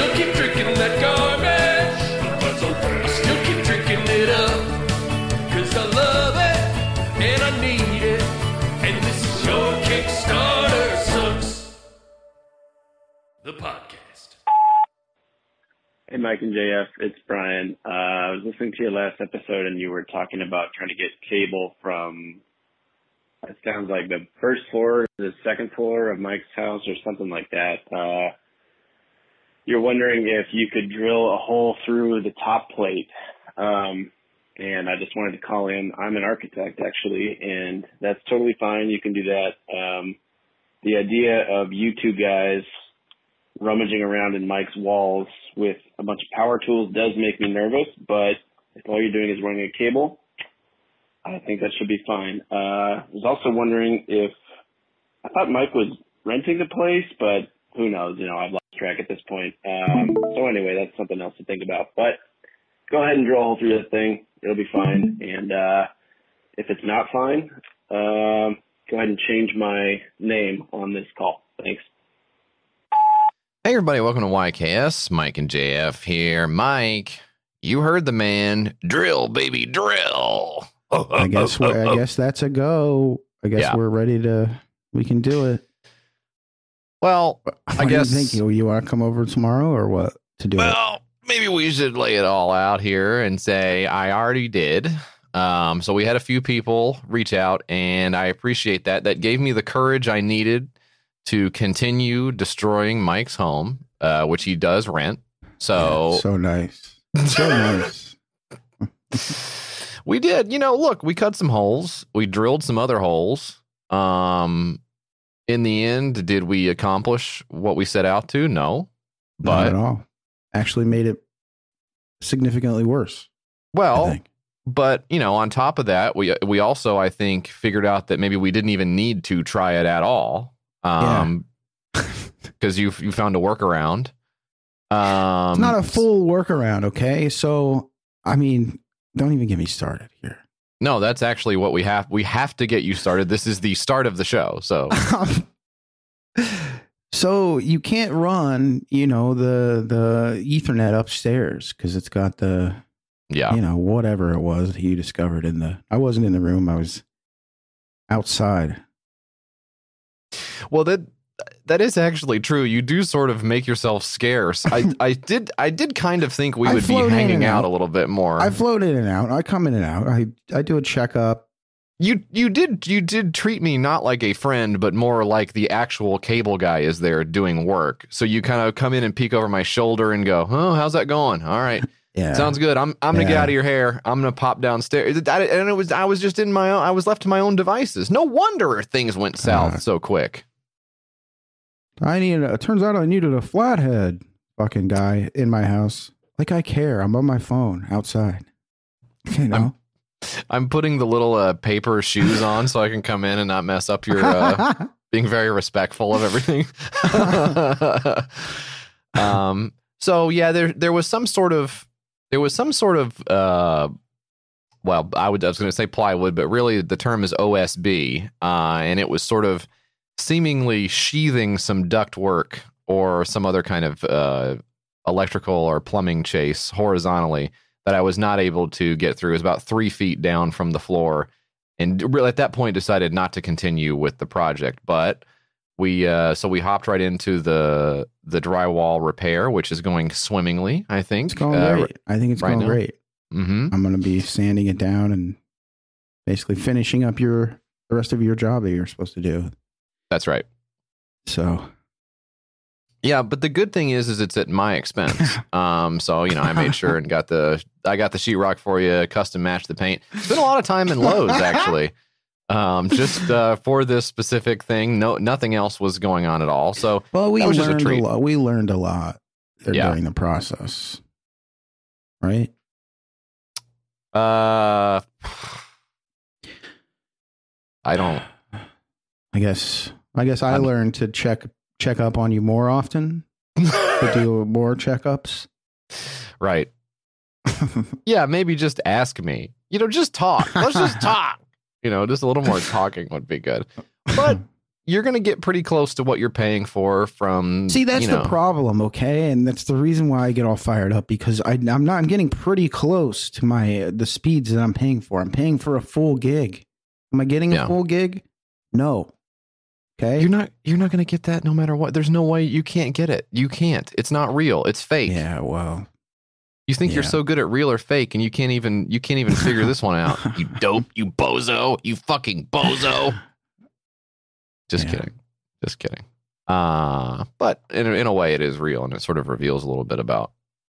still keep drinking that garbage. That's okay. I still keep drinking it up. Cause I love it and I need it. And this is your Kickstarter Sucks. The podcast. Hey, Mike and JF, it's Brian. Uh, I was listening to your last episode and you were talking about trying to get cable from it sounds like the first floor, the second floor of Mike's house, or something like that. Uh, you're wondering if you could drill a hole through the top plate. Um, and I just wanted to call in. I'm an architect actually, and that's totally fine. You can do that. Um, the idea of you two guys rummaging around in Mike's walls with a bunch of power tools does make me nervous, but if all you're doing is running a cable, I think that should be fine. Uh, I was also wondering if I thought Mike was renting the place, but who knows? You know, I've track at this point. Um, so anyway, that's something else to think about. But go ahead and drill a hole through that thing. It'll be fine. And uh, if it's not fine, um, go ahead and change my name on this call. Thanks. Hey, everybody, welcome to YKS. Mike and JF here. Mike, you heard the man. Drill, baby, drill. I guess we're, I guess that's a go. I guess Yeah. we're ready to. We can do it. Well, What I do guess. you think? You, you want to come over tomorrow or what to do it? Well, maybe we should lay it all out here and say I already did. Um, so we had a few people reach out, and I appreciate that. That gave me the courage I needed to continue destroying Mike's home, uh, which he does rent. So Yeah, so nice, so nice. we did. You know, look, we cut some holes. We drilled some other holes. Um, in the end, did we accomplish what we set out to? No. Not at But all. Actually, made it significantly worse. Well, but you know, on top of that, we we also I think figured out that maybe we didn't even need to try it at all. Um, because you you found a workaround. Um, it's not a full workaround. Okay, so I mean, don't even get me started here. No, that's actually what we have. We have to get you started. This is the start of the show. So so you can't run, you know, the the Ethernet upstairs because it's got the yeah, you know, whatever it was that you discovered in the. I wasn't in the room. I was outside. Well, that that is actually true. You do sort of make yourself scarce. I I did I did kind of think we I would be hanging out out. a little bit more. I float in and out. I come in and out. I I do a checkup. you you did you did treat me not like a friend, but more like the actual cable guy is there doing work. So you kind of come in and peek over my shoulder and go, "Oh, how's that going? All right, Yeah, sounds good. I'm I'm gonna get out of your hair. I'm gonna pop downstairs." I- And it was I was just in my own. I was left to my own devices. No wonder things went south Uh, so quick. I needed. It turns out I needed a flathead fucking guy in my house. Like I care. I'm on my phone outside. You know. I'm putting the little uh, paper shoes on so I can come in and not mess up your uh, being very respectful of everything. um, so yeah, there there was some sort of there was some sort of uh, well, I would I was going to say plywood, but really the term is OSB, uh, and it was sort of seemingly sheathing some duct work or some other kind of uh, electrical or plumbing chase horizontally that I was not able to get through. It was about three feet down from the floor, and really at that point decided not to continue with the project. But we uh, so we hopped right into the the drywall repair, which is going swimmingly. I think it's going Uh, great. I think it's right going now? great. hmm I'm going to be sanding it down and basically finishing up your the rest of your job that you're supposed to do. That's right. So Yeah, but the good thing is, is it's at my expense. Um, so you know, I made sure and got the I got the sheetrock for you, custom matched the paint. Spent a lot of time in Lowe's actually, um, just uh, for this specific thing. No, nothing else was going on at all. So well, we just a learned a, lot. We learned a lot Yeah. during the process, right? uh, I don't. I guess. I guess I I'm- learned to check check up on you more often. To do more checkups. right. Yeah, maybe just ask me. You know, just talk. Let's just talk. You know, just a little more talking would be good. But you're going to get pretty close to what you're paying for from. See, that's you know, the problem, okay, and that's the reason why I get all fired up because I, I'm not. I'm getting pretty close to my the speeds that I'm paying for. I'm paying for a full gig. Am I getting Yeah. a full gig? No. Okay. You're not. You're not going to get that no matter what. There's no way you can't get it. You can't. It's not real. It's fake. yeah. Well, You think you're so good at real or fake, and you can't even you can't even figure this one out. You dope, you bozo, you fucking bozo. Just Yeah. kidding, just kidding. Uh but in a, in a way, it is real, and it sort of reveals a little bit about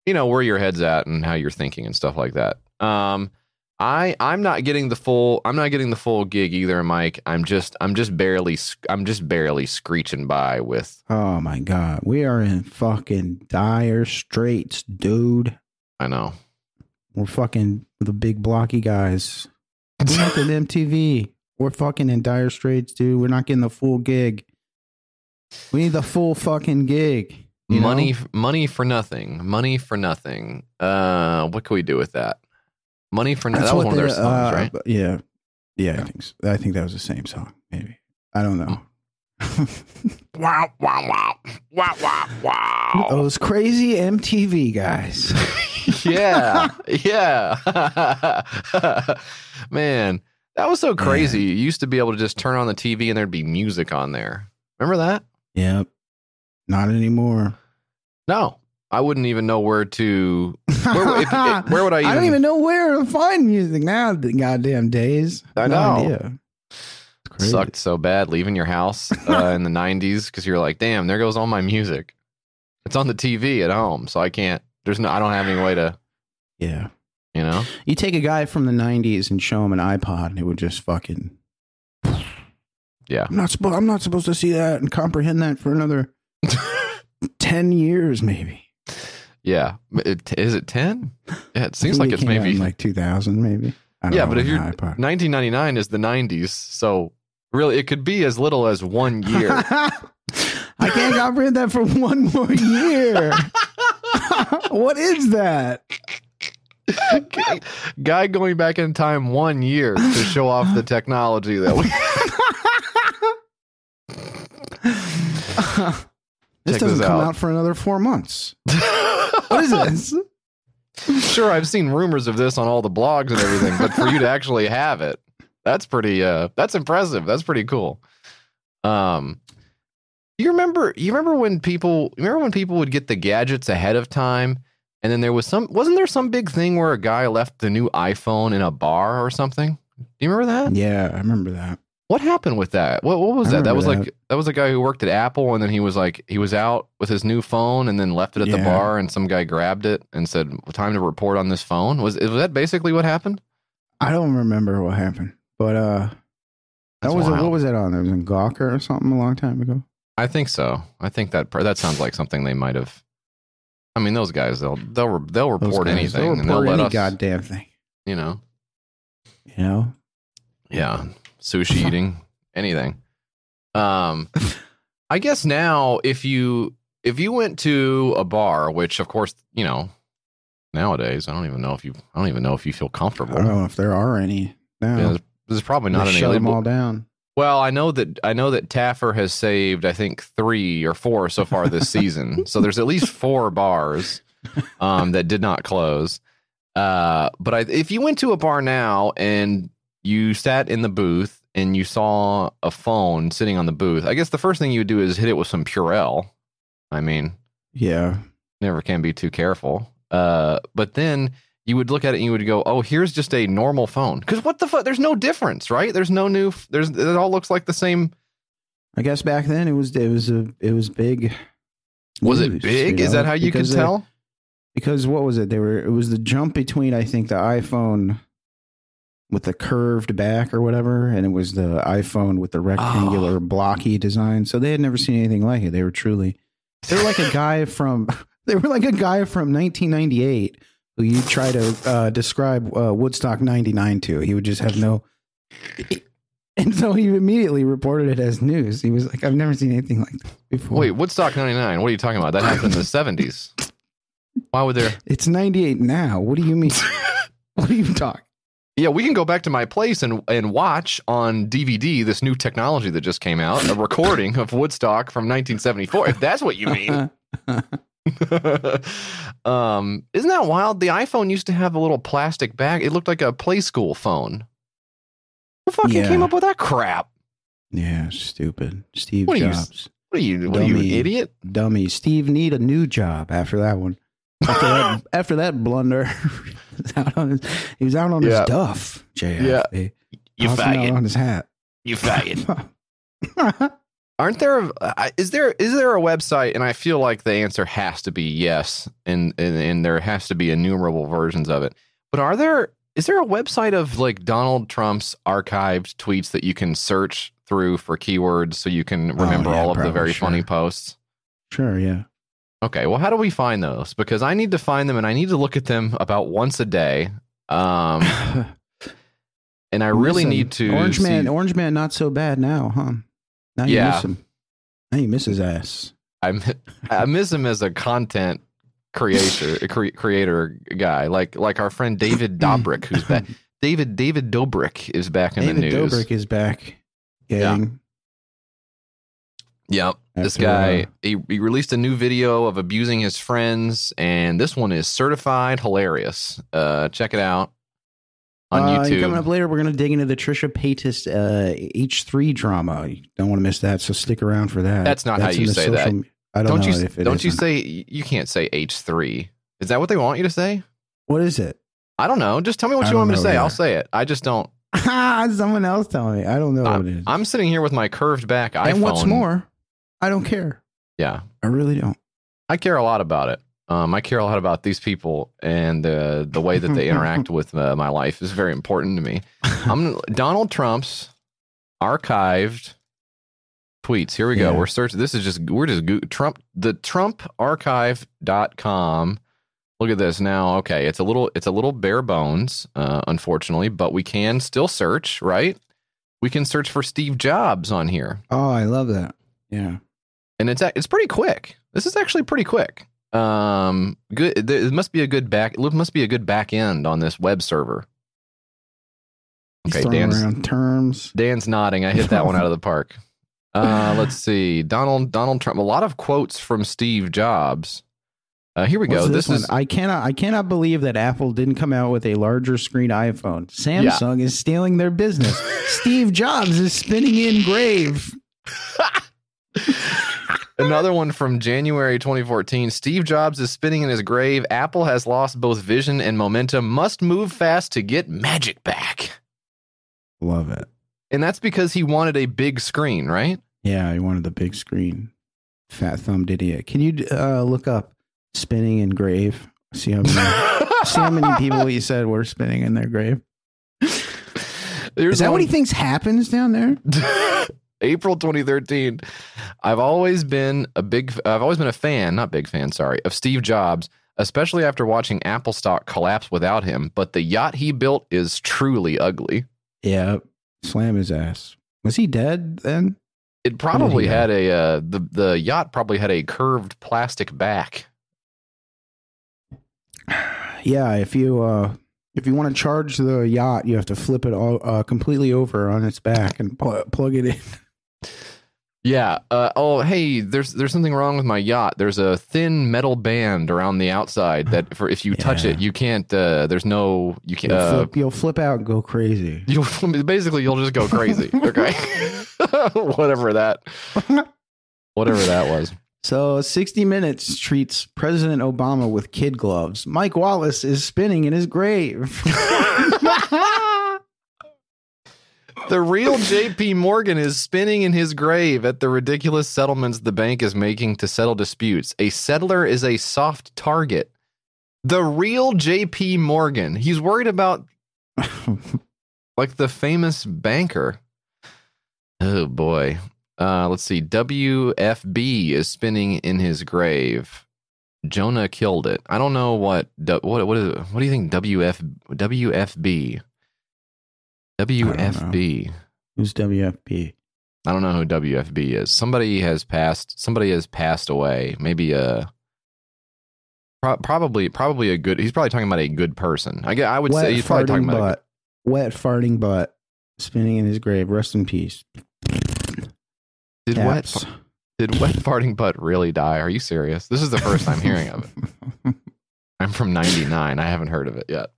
you know where your head's at and how you're thinking and stuff like that. Um, I I'm not getting the full I'm not getting the full gig either, Mike. I'm just I'm just barely I'm just barely screeching by with Oh my god, we are in fucking dire straits, dude. I know. We're fucking the big blocky guys. We're not in MTV. We're fucking in dire straits, dude. We're not getting the full gig. We need the full fucking gig. you know? money money for nothing money for nothing uh what can we do with that money for nothing That's that was what one of their songs uh, right but Yeah, yeah, I think so. I think that was the same song. Maybe I don't know. wow wow wow wow wow wow Those crazy MTV guys. yeah yeah man that was so crazy you used to be able to just turn on the tv and there'd be music on there remember that yep. Not anymore. no i wouldn't even know where to Where- if- if- where would I I don't even- even know where to find music now. The goddamn days. I No know. idea. Sucked so bad leaving your house uh, in the 90s because you're like damn there goes all my music it's on the tv at home so i can't there's no i don't have any way to Yeah. you know You take a guy from the '90s and show him an iPod, and it would just fucking. Yeah. I'm not supposed. I'm not supposed to see that and comprehend that for another ten years, maybe. Yeah it, is it 10 yeah it seems like it's maybe like 2000, maybe. I don't yeah but if you're 1999 is the 90s so really it could be as little as one year I can't comprehend that for one more year. what is that? guy going back in time one year to show off the technology that we this Check doesn't this come out. out for another four months. What is this? sure i've seen rumors of this on all the blogs and everything but for you to actually have it that's pretty uh that's impressive that's pretty cool um you remember you remember when people you remember when people would get the gadgets ahead of time and then there was some wasn't there some big thing where a guy left the new iphone in a bar or something do you remember that Yeah, I remember that. What happened with that what, what was I that that was remember like that was a guy who worked at apple and then he was like he was out with his new phone and then left it at the bar and some guy grabbed it and said time to report on this phone was was that basically what happened I don't remember what happened, but uh, that was wild. what was that on? It was in Gawker or something a long time ago. I think so. I think that that sounds like something they might have. I mean, those guys they'll they'll they'll report guys, anything they'll and they'll report let any us. goddamn thing. You know, You know, yeah, sushi eating anything. Um, I guess now if you if you went to a bar, which of course you know nowadays I don't even know if you I don't even know if you feel comfortable. I don't know if there are any now. Yeah, there's, there's probably not They any. shut them all down. Well, I know that I know that Taffer has saved I think three or four so far this season. so there's at least four bars um, that did not close. Uh, but I, if you went to a bar now and you sat in the booth and you saw a phone sitting on the booth, I guess the first thing you would do is hit it with some Purell. I mean, Yeah, never can be too careful. Uh, but then you would look at it and you would go, "Oh, here's just a normal phone." Because what the fuck? There's no difference, right? There's no new. There's it all looks like the same. I guess back then it was it was a it was big. Was it big? you Is that how you could because they- tell? because what was it? They were it was the jump between I think the iPhone with the curved back or whatever, and it was the iPhone with the rectangular blocky design. So they had never seen anything like it. They were truly they were like a guy from they were like a guy from 1998 who you try to uh, describe uh, Woodstock 99 to. He would just have no. And so he immediately reported it as news. He was like, "I've never seen anything like that before." Wait, Woodstock '99. What are you talking about? That happened in the '70s. Why would there? it's 98 now. What do you mean? what are you talking? Yeah, we can go back to my place and and watch on DVD this new technology that just came out, a recording of Woodstock from 1974. If that's what you mean. um, isn't that wild? The iPhone used to have a little plastic bag. It looked like a Playskool phone. Who fucking Yeah. came up with that crap? Yeah, stupid. Steve What are you- Jobs. What are you? What are you, Dummy. idiot? Dummy. Steve need a new job after that one. After that, after that blunder, he was out on his, he was out on Yeah. his duff. JF. Yeah. You Bouncing faggot. on his hat. You faggot. Aren't there? uh, Is there? Is there a website? And I feel like the answer has to be yes, and and, and there has to be innumerable versions of it. But are there? Is there a website of like Donald Trump's archived tweets that you can search through for keywords so you can remember Oh, yeah, all of the probably, very funny posts? sure, yeah. Okay, well, how do we find those? Because I need to find them and I need to look at them about once a day. Um, and I really him. need to. Orange Man. Orange Man, not so bad now, huh? Now you Yeah. miss him. Now you miss his ass. I I miss him as a content creator cre- creator guy, like like our friend David Dobrik, who's back. David David Dobrik is back in David the news. David Dobrik is back. Gang. Yep, this guy uh, he, he released a new video of abusing his friends, and this one is certified hilarious. Uh, check it out on Uh, YouTube. Coming up later, we're going to dig into the Trisha Paytas uh, H3 drama. You don't want to miss that, so stick around for that. That's not how you say that. I don't, don't know you if it don't you isn't. say you can't say H three? Is that what they want you to say? What is it? I don't know. Just tell me what I you want me to say. I'll say it. I just don't. Someone else tell me. I don't know what it is. I'm sitting here with my curved back iPhone. and what's more, I don't care. Yeah, I really don't. I care a lot about it. Um, I care a lot about these people and uh, the way that they interact with uh, my life is very important to me. I'm Donald Trump's archived tweets. Here we go. Yeah. We're searching. This is just we're just go- Trump the TrumpArchive.com. Look at this now. Okay, it's a little it's a little bare bones, uh, unfortunately, but we can still search, right? We can search for Steve Jobs on here. Oh, I love that. Yeah. And it's it's pretty quick. This is actually pretty quick. Um, good. It must be a good back. It must be a good back end on this web server. Okay, Dan's around terms. Dan's nodding. I hit that one out of the park. Uh, let's see. Donald Donald Trump. A lot of quotes from Steve Jobs. Uh, here we go. What's This, one? is I cannot. I cannot believe that Apple didn't come out with a larger screen iPhone. Samsung is stealing their business. Steve Jobs is spinning in grave. another one from January 2014. Steve Jobs is spinning in his grave. Apple has lost both vision and momentum. Must move fast to get magic back. Love it. And that's because he wanted a big screen, right? Yeah, he wanted the big screen. Fat thumbed idiot. Can you uh, look up spinning in grave? See how many, see how many people you said were spinning in their grave. There's Is that what he thinks happens down there? April 2013. I've always been a big I've always been a fan, not big fan, sorry, of Steve Jobs, especially after watching Apple stock collapse without him, but the yacht he built is truly ugly. Yeah, slam his ass. Was he dead then? It probably had a uh, the the yacht probably had a curved plastic back. Yeah, if you uh if you want to charge the yacht, you have to flip it all uh, completely over on its back and pl- plug it in. Yeah. Uh, oh, hey, there's there's something wrong with my yacht. There's a thin metal band around the outside that for if you touch it, you can't. Uh, there's no you can't. You'll, Uh, flip, you'll flip out and go crazy. You'll basically you'll just go crazy. Okay, whatever that, whatever that was. So, 60 Minutes treats President Obama with kid gloves. Mike Wallace is spinning in his grave. The real J.P. Morgan is spinning in his grave at the ridiculous settlements the bank is making to settle disputes. A settler is a soft target. The real J.P. Morgan. He's worried about like the famous banker. Oh boy. Uh, let's see. WFB is spinning in his grave. Jonah killed it. I don't know what what what is what do you think WF WFB WFB. Who's WFB? I don't know who WFB is. Somebody has passed. Somebody has passed away. Maybe a pro- probably probably a good. He's probably talking about a good person. I I would Wet say he's probably talking farting about. A. Wet farting butt. Spinning in his grave. Rest in peace. did wet did wet farting butt really die? Are you serious? This is the first I'm hearing of it. I'm from '99. I haven't heard of it yet.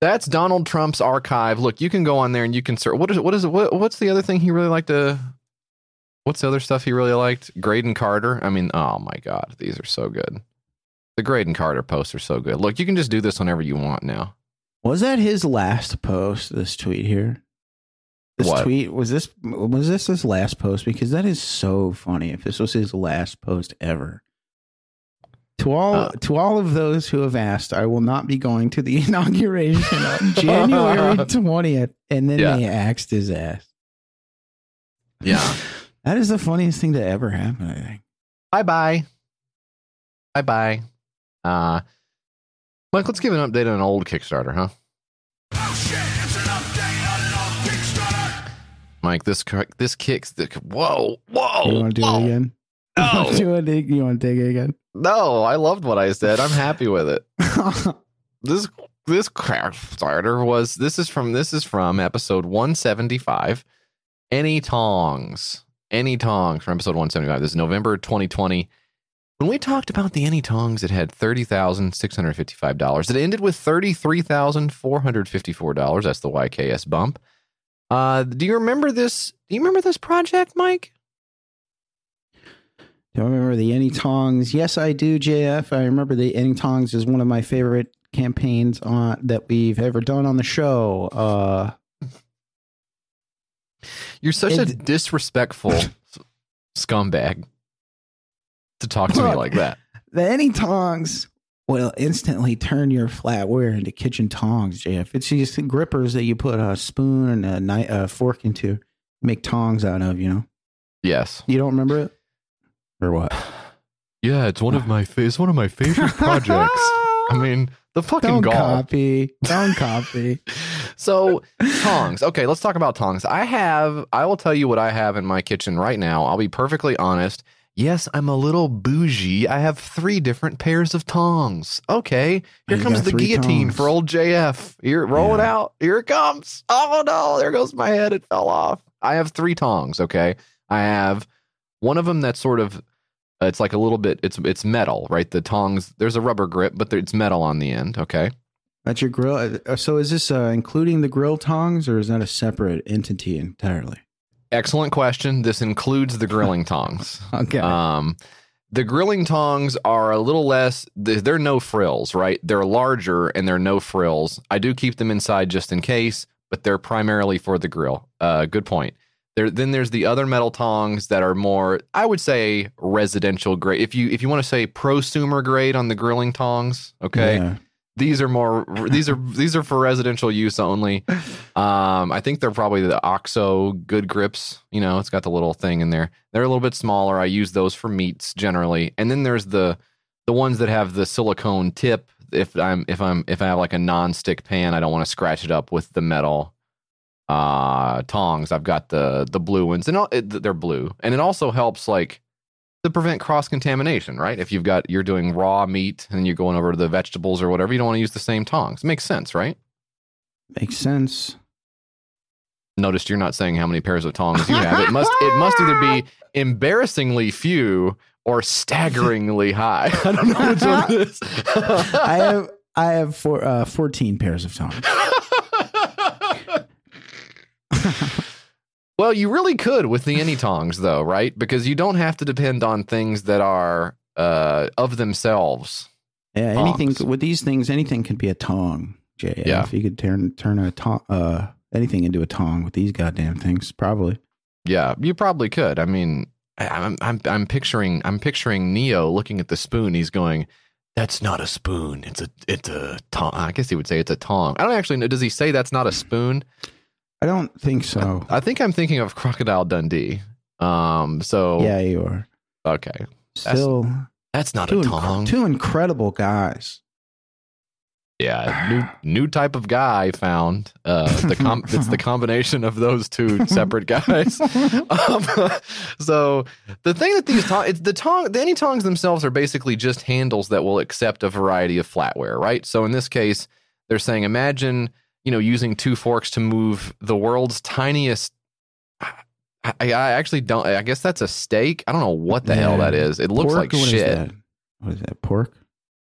That's Donald Trump's archive. Look, you can go on there and you can search. What is what is it? What, what's the other thing he really liked to? What's the other stuff he really liked? Graydon Carter. I mean, oh my God, these are so good. The Graydon Carter posts are so good. Look, you can just do this whenever you want now. Was that his last post? This tweet here. This What? tweet was this was this his last post because that is so funny. If this was his last post ever. To all Uh. to all of those who have asked, I will not be going to the inauguration on January twentieth, and then Yeah. they axed his ass. Yeah. That is the funniest thing to ever happen. I think. bye bye. Bye bye. Uh, Mike, let's give an update on an old Kickstarter, huh? Oh, shit, it's an update on an old Kickstarter. Mike, this this kicks the whoa whoa. You want to do whoa. it again? No. you want to you want to take it again? No, I loved what I said. I'm happy with it. This this starter was this is from this is from episode 175. Any tongs, any tongs from episode 175. This is November 2020. When we talked about the any tongs, it had thirty thousand six hundred fifty-five dollars. It ended with thirty-three thousand four hundred fifty-four dollars. That's the YKS bump. Uh, do you remember this? Do you remember this project, Mike? Do you remember the Any Tongs? Yes, I do, JF. I remember the Any Tongs is one of my favorite campaigns on that we've ever done on the show. Uh, You're such a disrespectful scumbag to talk to me like that. the Any Tongs will instantly turn your flatware into kitchen tongs, JF. It's these grippers that you put a spoon and a, knife, a fork into, make tongs out of. You know, Yes. you don't remember it, or what? Yeah, it's one of my fa- it's one of my favorite projects. I mean, the fucking don't gall. copy. Don't copy. So tongs. Okay, let's talk about tongs. I have. I will tell you what I have in my kitchen right now. I'll be perfectly honest. Yes, I'm a little bougie. I have three different pairs of tongs. Okay, here You comes got the three guillotine tongs. for old JF. Here, roll it Yeah. out. Here it comes. Oh no, there goes my head. It fell off. I have three tongs. Okay, I have one of them that's sort of. uh, It's like a little bit. It's it's metal, right? The tongs. There's a rubber grip, but there- it's metal on the end. Okay. That's your grill. uh, So is this uh, including the grill tongs, or is that a separate entity entirely? Excellent question. This includes the grilling tongs. Okay. Um, the grilling tongs are a little less. They're no frills, right? They're larger and they're no frills. I do keep them inside just in case, but they're primarily for the grill. Uh, good point. There, then there's the other metal tongs that are more, I would say, residential grade. If you if you want to say prosumer grade on the grilling tongs, okay, Yeah. these are more these are these are for residential use only. Um, I think they're probably the OXO good grips. You know, it's got the little thing in there. They're a little bit smaller. I use those for meats generally. And then there's the the ones that have the silicone tip. If I'm if I'm if I have like a non-stick pan, I don't want to scratch it up with the metal uh tongs. I've got the the blue ones, and all- it, they're blue, and it also helps like to prevent cross contamination, right? If you've got you're doing raw meat and you're going over to the vegetables or whatever, you don't want to use the same tongs. Makes sense, right? Makes sense. Noticed you're not saying how many pairs of tongs you have. It must it must either be embarrassingly few or staggeringly high. I don't know which one it is. I have I have four, uh, 14 pairs of tongs. Well, you really could with the any tongs, though, right? Because you don't have to depend on things that are uh, of themselves. Yeah, anything with these things, anything could be a tong. JF. Yeah. you could turn turn a tong, uh, anything into a tong with these goddamn things, probably. Yeah, you probably could. I mean, I'm I'm I'm picturing I'm picturing Neo looking at the spoon. He's going, "That's not a spoon. It's a it's a tong." I guess he would say it's a tong. I don't actually know. Does he say that's not a spoon? I don't think so. I think I'm thinking of Crocodile Dundee. Um. So yeah, you are Okay. still That's not two, a inc- tong. two incredible guys. Yeah, new new type of guy found. Uh, the com- it's the combination of those two separate guys. um, so the thing that these tong- it's the tong the any tongs themselves are basically just handles that will accept a variety of flatware, right? So in this case, they're saying imagine you know using two forks to move the world's tiniest. I, I actually don't. I guess that's a steak. I don't know what the hell that is. It looks Pork, like what is shit. that? What is that? Pork?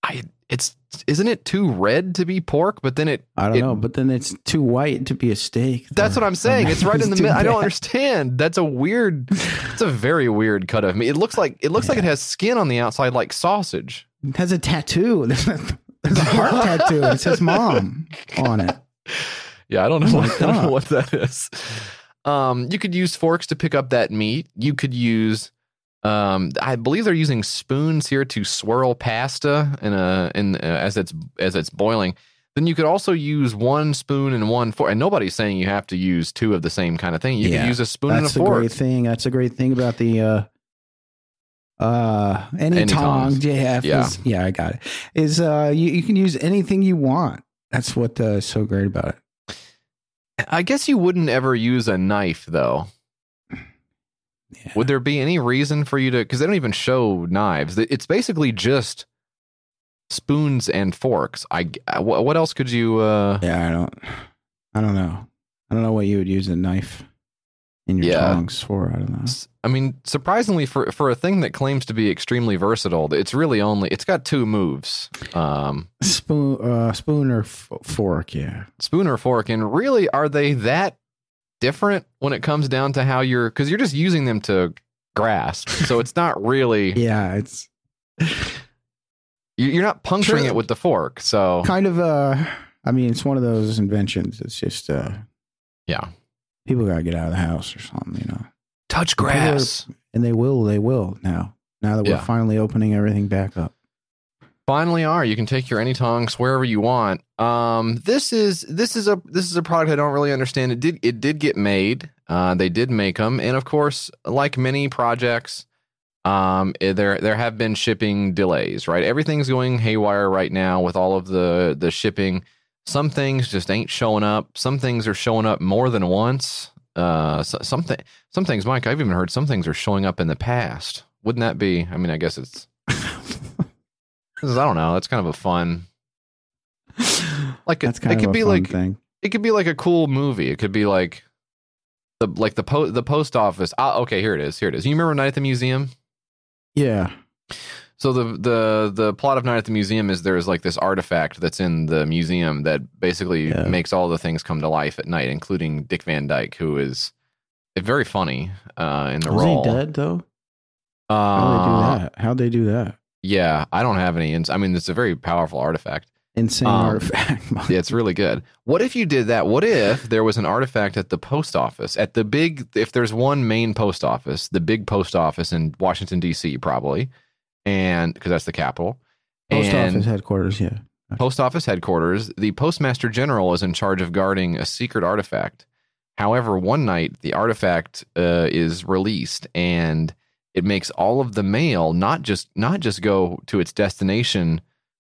I it's isn't it too red to be pork? But then it I don't It- know, but then it's too white to be a steak. That's what I'm saying. It's right in the middle. I don't understand. That's a weird. It's a very weird cut of meat. It looks like it looks like it has skin on the outside, like sausage. It has a tattoo. There's a heart tattoo. It says "mom" on it. Yeah, I don't know. Oh What, I don't know what that is. Um, you could use forks to pick up that meat. You could use, um, I believe they're using spoons here to swirl pasta in a in uh, as it's as it's boiling. Then you could also use one spoon and one fork. And nobody's saying you have to use two of the same kind of thing. You Yeah, could use a spoon and a fork. great thing. That's a great thing about the uh uh any, Any tongs. tongs. Yeah, Yeah. yeah, I got it. Is uh you, you can use anything you want. That's what uh, is so great about it. I guess you wouldn't ever use a knife though. Yeah. Would there be any reason for you to? Because they don't even show knives. It's basically just spoons and forks. I what what else could you? uh Yeah, I don't I don't know. I don't know what you would use a knife in your Yeah. tongs for. I don't know. I mean, surprisingly for for a thing that claims to be extremely versatile, it's really only it's got two moves. Um, Spoon uh spoon or f- fork, yeah. spoon or fork, and really, are they that different when it comes down to how you're? Because you're just using them to grasp, so it's not really. Yeah, it's you- You're not puncturing True. it with the fork, so kind of uh I mean, it's one of those inventions. It's just uh yeah. People got to get out of the house or something, you know. Touch People are- grass. And they will, they will now. Now that we're Yeah. finally opening everything back up. finally are you can take your any tongs wherever you want um this is this is a this is a product i don't really understand it did it did get made uh they did make them and of course like many projects um eh, there there have been shipping delays right everything's going haywire right now with all of the the shipping some things just ain't showing up some things are showing up more than once uh so, some, some things mike i've even heard some things are showing up in the past wouldn't that be i mean i guess it's I don't know. It's kind of a fun, like That's it, kind it of could a be fun like thing. it could be like a cool movie. It could be like the like the post the post office. Ah, okay, here it is. Here it is. You remember Night at the Museum? Yeah. So the the the plot of Night at the Museum is there's like this artifact that's in the museum that basically Yeah. makes all the things come to life at night, including Dick Van Dyke, who is very funny uh, in the Was role. he dead though? Uh, How'd they do that? How'd they do that? Yeah, I don't have any. ins- I mean, it's a very powerful artifact. Insane Um, artifact. Yeah, it's really good. What if you did that? What if there was an artifact at the post office, at the big, if there's one main post office, the big post office in Washington, D.C., probably, and because that's the capital. Post and office headquarters, yeah. post office headquarters, the postmaster general is in charge of guarding a secret artifact. However, one night the artifact uh, is released and it makes all of the mail not just not just go to its destination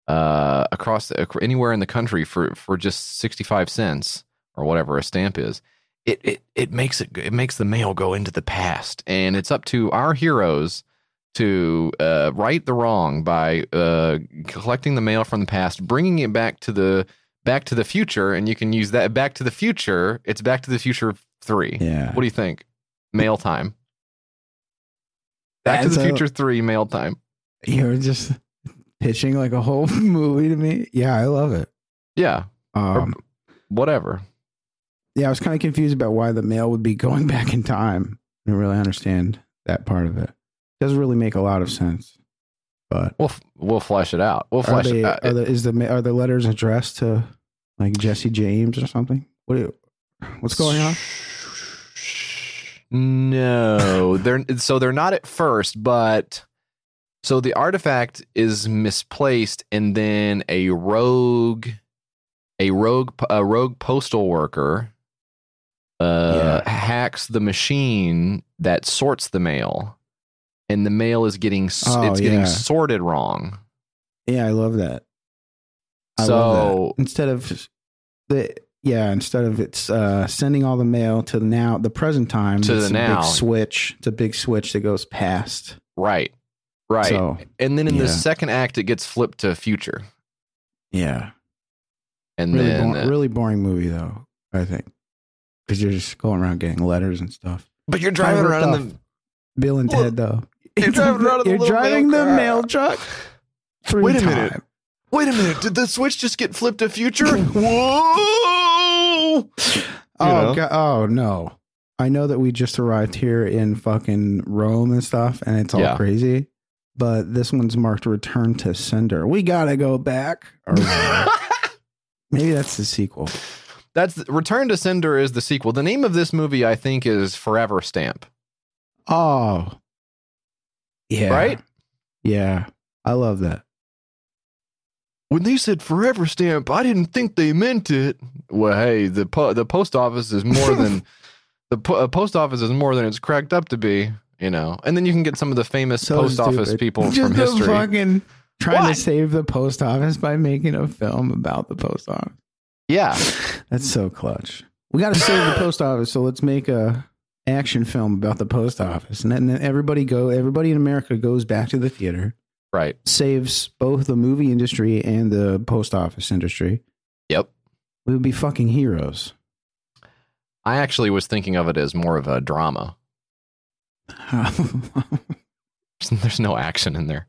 uh, across the, anywhere in the country for for just sixty five cents or whatever a stamp is. It, it it makes it it makes the mail go into the past, and it's up to our heroes to uh, right the wrong by uh, collecting the mail from the past, bringing it back to the back to the future, and you can use that Back to the Future. It's Back to the Future three. Yeah. What do you think? Mail time. Back to the a- Future three mail time. You're just pitching like a whole movie to me. Yeah, I love it. Yeah, Um, whatever. yeah, I was kind of confused about why the mail would be going back in time. I don't really understand that part of it. Doesn't really make a lot of sense. But We'll f- we'll flesh it out. We'll flesh they, it out. are the is the are the letters addressed to like Jesse James or something? What you, what's going on? No, they're so they're not at first, but so the artifact is misplaced, and then a rogue, a rogue, a rogue postal worker, uh, hacks the machine that sorts the mail, and the mail is getting Oh, it's getting yeah. sorted wrong. Yeah, I love that. I So- love that. Instead of the yeah, instead of it's uh, sending all the mail to now the present time To it's the a now. big switch. It's a big switch that goes past. Right, right, So and then in the second act, it gets flipped to future, yeah, and really, then bo- uh, really boring movie though. I think because you're just going around getting letters and stuff. but you're driving around in the Bill and Well, Ted though. You're driving the You're driving mail the mail truck. Wait a minute. Wait a minute. Did the switch just get flipped to future? Whoa! Oh? God, oh no. I know that we just arrived here in fucking Rome and stuff, and it's all Yeah. crazy. but this one's marked return to sender. We gotta go back. Maybe that's the sequel. That's Return to Sender is the sequel. The name of this movie, I think, is Forever Stamp. Oh. Yeah. Right? Yeah. I love that. When they said Forever Stamp, I didn't think they meant it. Well, hey, the po- the post office is more than the po- uh, post office is more than it's cracked up to be. You know, and then you can get some of the famous So post office people Just from history. fucking trying What? to save the post office by making a film about the post office. Yeah, That's so clutch. We got to save the post office, so let's make a action film about the post office, and then everybody go. Everybody in America goes back to the theater, right. saves both the movie industry and the post office industry. Yep. We would be fucking heroes. I actually was thinking of it as more of a drama. There's no action in there.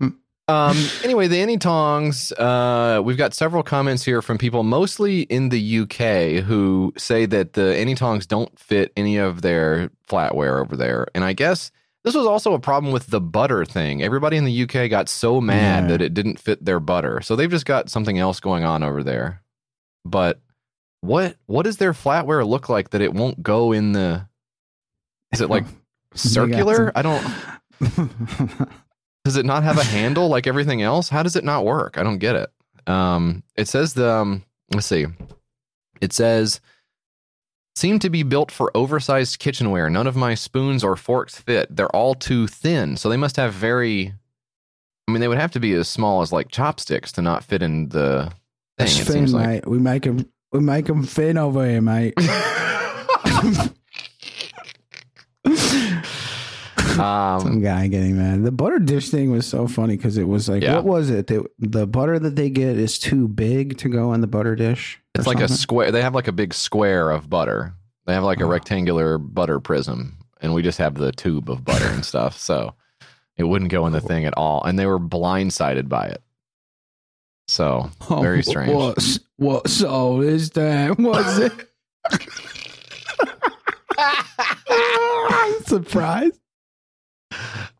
Um, anyway, the Any Tongs, uh, we've got several comments here from people, mostly in the UK, who say that the Any Tongs don't fit any of their flatware over there. And I guess this was also a problem with the butter thing. Everybody in the UK got so mad Yeah. that it didn't fit their butter. So they've just got something else going on over there. But what what does their flatware look like that it won't go in the Is it like circular? I don't does it not have a handle like everything else? How does it not work? I don't get it. Um, it says the um, let's see. It says seem to be built for oversized kitchenware. None of my spoons or forks fit. They're all too thin, so they must have very. I mean, they would have to be as small as like chopsticks to not fit in the thing. That's It seems like. mate. We make them. We make them thin over here, mate. Some um, guy getting mad. The butter dish thing was so funny because it was like, Yeah. what was it? The, the butter that they get is too big to go in the butter dish. It's like a square. They have like a big square of butter. They have like a Oh. rectangular butter prism, and we just have the tube of butter and stuff. So it wouldn't go in the thing at all, and they were blindsided by it. So very strange. What, what soul is that? What's it? I'm surprised.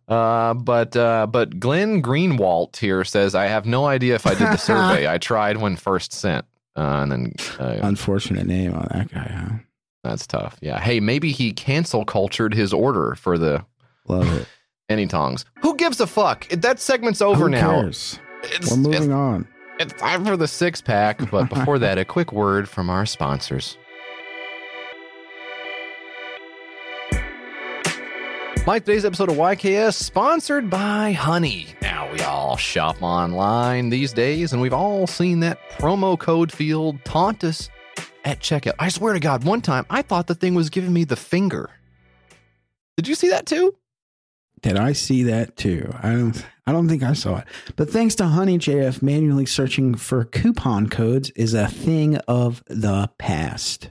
Uh, but uh, but Glenn Greenwalt here says I have no idea if I did the survey. I tried when first sent, uh, and then uh, Unfortunate name on that guy, huh? that's tough. Yeah. Hey, maybe he cancel cultured his order for the Love it. any tongs. Who gives a fuck? That segment's over Who now. cares? It's, We're moving it's, on. it's time for the six pack. But before that, a quick word from our sponsors. Mike, today's episode of YKS sponsored by Honey. Now we all shop online these days, and we've all seen that promo code field taunt us at checkout. I swear to God, one time I thought the thing was giving me the finger. Did you see that too? Did I see that too? I don't. I don't think I saw it. But thanks to Honey JF, manually searching for coupon codes is a thing of the past.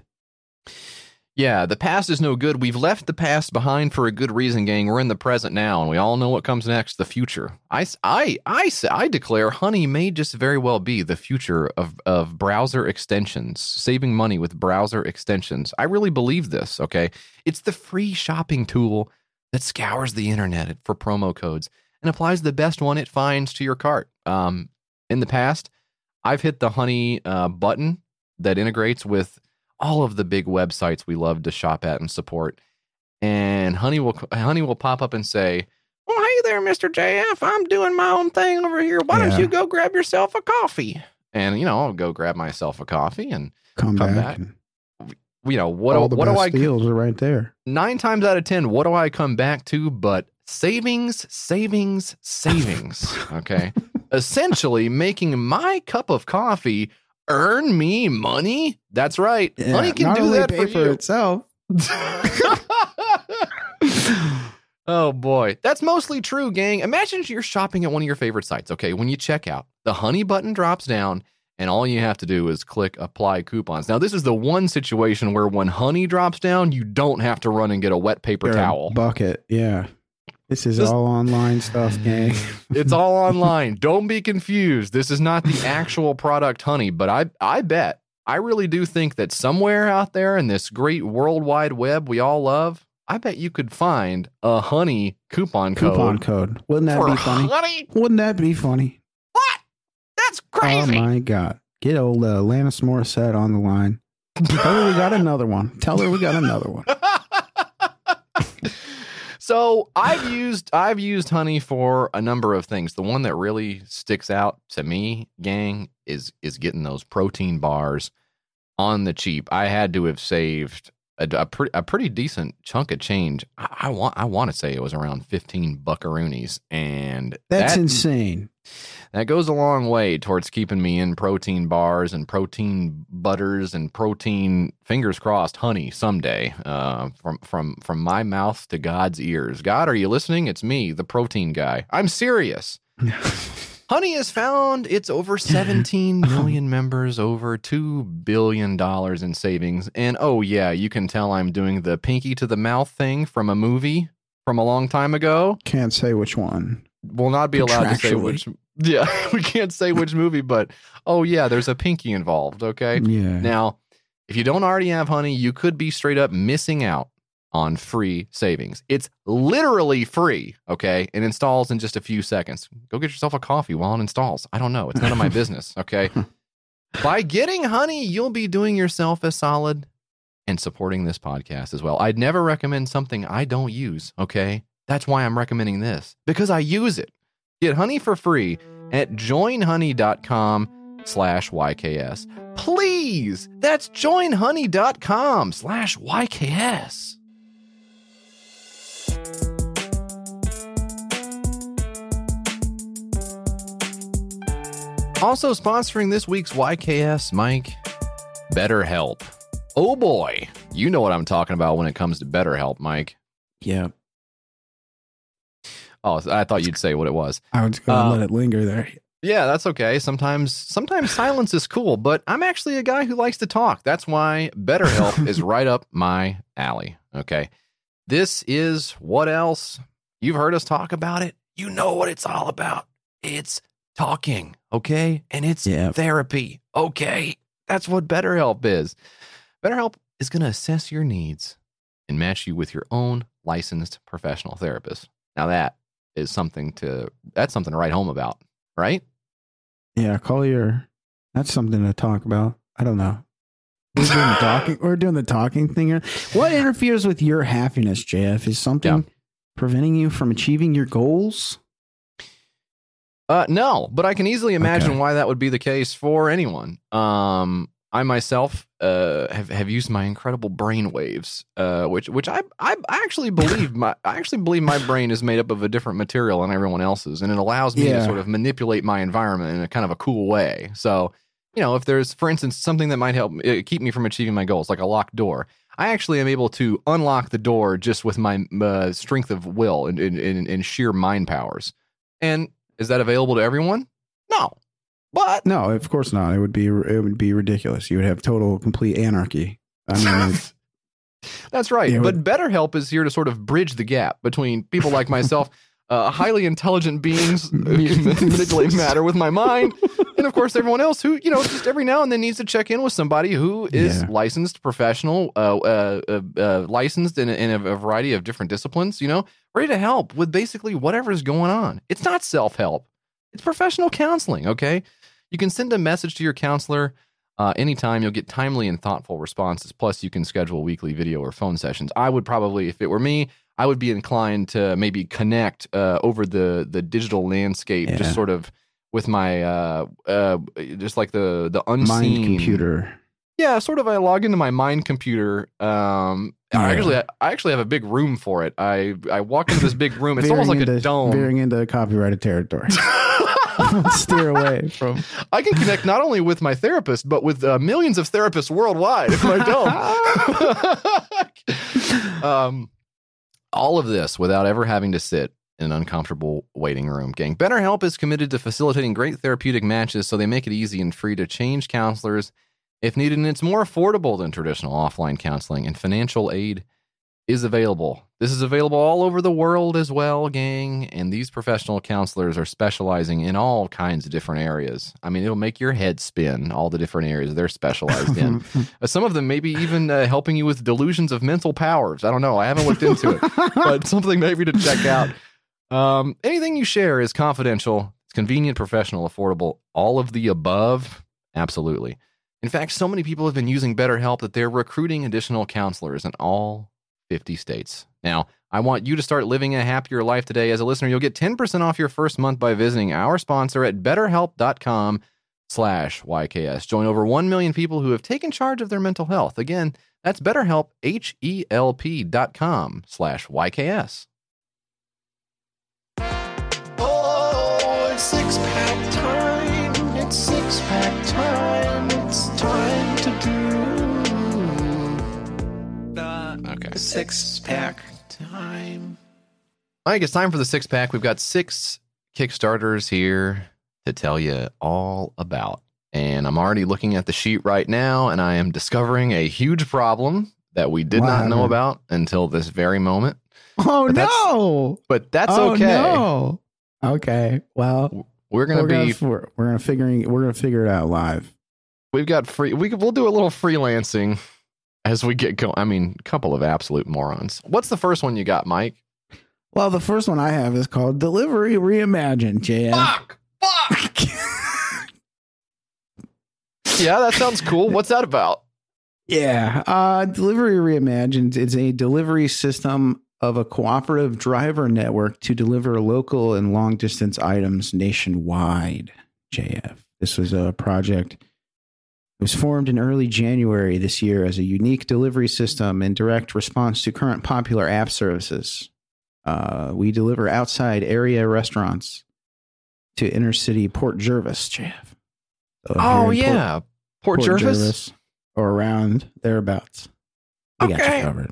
Yeah, the past is no good. We've left the past behind for a good reason, gang. We're in the present now, and we all know what comes next the future. I, I, I, I declare Honey may just very well be the future of, of browser extensions, saving money with browser extensions. I really believe this, okay? It's the free shopping tool that scours the internet for promo codes and applies the best one it finds to your cart. Um, in the past, I've hit the Honey uh, button that integrates with all of the big websites we love to shop at and support. And Honey will Honey will pop up and say, "Well, hey there, Mister JF. I'm doing my own thing over here. Why Yeah. don't you go grab yourself a coffee?" And you know, I'll go grab myself a coffee, and Come, Come back. back. and you know what? all do, the what do I deals are right there. nine times out of ten? What do I come back to? But savings, savings, savings. Okay, essentially making my cup of coffee earn me money. That's right. Yeah, Honey can do that for you. itself. oh boy, that's mostly true, gang. Imagine you're shopping at one of your favorite sites. Okay, when you check out, the honey button drops down, and all you have to do is click apply coupons. Now, this is the one situation where when honey drops down, you don't have to run and get a wet paper Or towel. bucket. Yeah. This is This- all online stuff, gang. it's all online. Don't be confused. This is not the actual product honey, but I I bet I really do think that somewhere out there in this great worldwide web we all love, I bet you could find a honey coupon code. Coupon code. Wouldn't that be funny? honey. Wouldn't that be funny? What? That's crazy. Oh my god! Get old uh, Alanis Morissette on the line. Tell her we got another one. Tell her we got another one. so I've used I've used honey for a number of things. The one that really sticks out to me, gang, is is getting those protein bars on the cheap. I had to have saved a, a, pre- a pretty decent chunk of change. I, I want I want to say it was around fifteen buckaroonies, and That's that, insane. That goes a long way towards keeping me in protein bars and protein butters and protein fingers crossed honey someday uh, from from from my mouth to God's ears. God, are you listening? It's me, the protein guy. I'm serious. Honey has found its over 17 million members, over $2 billion in savings. And oh, yeah, you can tell I'm doing the pinky to the mouth thing from a movie from a long time ago. Can't say which one. Will not be allowed to say which. Yeah, we can't say which movie, but oh, yeah, there's a pinky involved. Okay. Yeah. Now, if you don't already have honey, you could be straight up missing out on free savings. It's literally free, okay? It installs in just a few seconds. Go get yourself a coffee while it installs. I don't know. It's none of my business, okay? By getting honey, you'll be doing yourself a solid and supporting this podcast as well. I'd never recommend something I don't use, okay? That's why I'm recommending this because I use it. Get honey for free at joinhoney.com slash YKS. Please, that's joinhoney.com slash YKS. Also sponsoring this week's YKS, Mike, BetterHelp. Oh boy, you know what I'm talking about when it comes to BetterHelp, Mike. yeah. Oh, I thought you'd say what it was. I was going to Uh, let it linger there. Yeah, that's okay. Sometimes sometimes silence is cool, but I'm actually a guy who likes to talk. That's why BetterHelp is right up my alley. Okay. This is what else? You've heard us talk about it. You know what it's all about. It's talking, okay? And it's Yeah. therapy. Okay. That's what BetterHelp is. BetterHelp is going to assess your needs and match you with your own licensed professional therapist. Now that is something to that's something to write home about, right? Yeah, call your. That's something to talk about. I don't know. We're doing the talking. We're doing the talking thing here. What interferes with your happiness, JF? Is something Yeah. preventing you from achieving your goals? Uh, no, but I can easily imagine Okay. why that would be the case for anyone. Um, I myself uh, have have used my incredible brain waves, uh, which which I, I actually believe my I actually believe my brain is made up of a different material than everyone else's, and it allows me to sort of manipulate my environment in a kind of a cool way. So, you know, if there's, for instance, something that might help uh, keep me from achieving my goals, like a locked door, I actually am able to unlock the door just with my uh, strength of will and, and, and, and sheer mind powers. And is that available to everyone? But No, of course not. It would be. It would be ridiculous. You would have total, complete anarchy. I mean, That's right. Yeah, but BetterHelp is here to sort of bridge the gap between people like myself, uh, highly intelligent beings who manipulate matter with my mind, and of course everyone else who, you know, just every now and then needs to check in with somebody who is Yeah. licensed, professional, uh, uh, uh, uh, licensed in, a, in a variety of different disciplines. You know, ready to help with basically whatever's going on. It's not self help; it's professional counseling. Okay, you can send a message to your counselor. Uh, anytime you'll get timely and thoughtful responses. Plus, you can schedule weekly video or phone sessions. I would probably, if it were me, I would be inclined to maybe connect uh, over the the digital landscape, Yeah. just sort of with my uh, uh, just like the the unseen mind computer. Yeah, sort of. I log into my mind computer. Um, I actually, I actually have a big room for it. I I walk into this big room. It's almost like a dome. Veering into copyrighted territory. Steer away from. I can connect not only with my therapist, but with uh, millions of therapists worldwide in my dome. um, all of this without ever having to sit in an uncomfortable waiting room. Gang, BetterHelp is committed to facilitating great therapeutic matches, so they make it easy and free to change counselors if needed, and it's more affordable than traditional offline counseling. And financial aid is available. This is available all over the world as well, gang. And these professional counselors are specializing in all kinds of different areas. I mean, it'll make your head spin all the different areas they're specialized in. Uh, Some of them maybe even uh, helping you with delusions of mental powers. I don't know. I haven't looked into it, but something maybe to check out. Um, anything you share is confidential. It's convenient, professional, affordable. All of the above, absolutely. In fact, so many people have been using BetterHelp that they're recruiting additional counselors in all 50 states. Now, I want you to start living a happier life today. As a listener, you'll get 10% off your first month by visiting our sponsor at betterhelp.com slash YKS. Join over 1 million people who have taken charge of their mental health. Again, that's betterhelp, H-E-L-P dot com slash YKS. Six pack time. All right, it's time for the six pack. We've got six Kickstarters here to tell you all about. And I'm already looking at the sheet right now, and I am discovering a huge problem that we did not know about until this very moment. Oh But that's- no! But that's oh, okay. No. Okay. Well, We're gonna we're be. gonna, we're, we're gonna figuring we're gonna figure it out live. We've got free. We we'll do a little freelancing as we get going. I mean, a couple of absolute morons. What's the first one you got, Mike? Well, the first one I have is called Delivery Reimagined. JF. Fuck! Fuck! yeah, that sounds cool. What's that about? Yeah. Uh, Delivery Reimagined is a delivery system of a cooperative driver network to deliver local and long distance items nationwide. JF. This was a project. It was formed in early January this year as a unique delivery system in direct response to current popular app services. Uh, we deliver outside area restaurants to inner city Port Jervis, JF. So Oh in Port- yeah, Port, Jervis. or around thereabouts. We got Okay. you covered.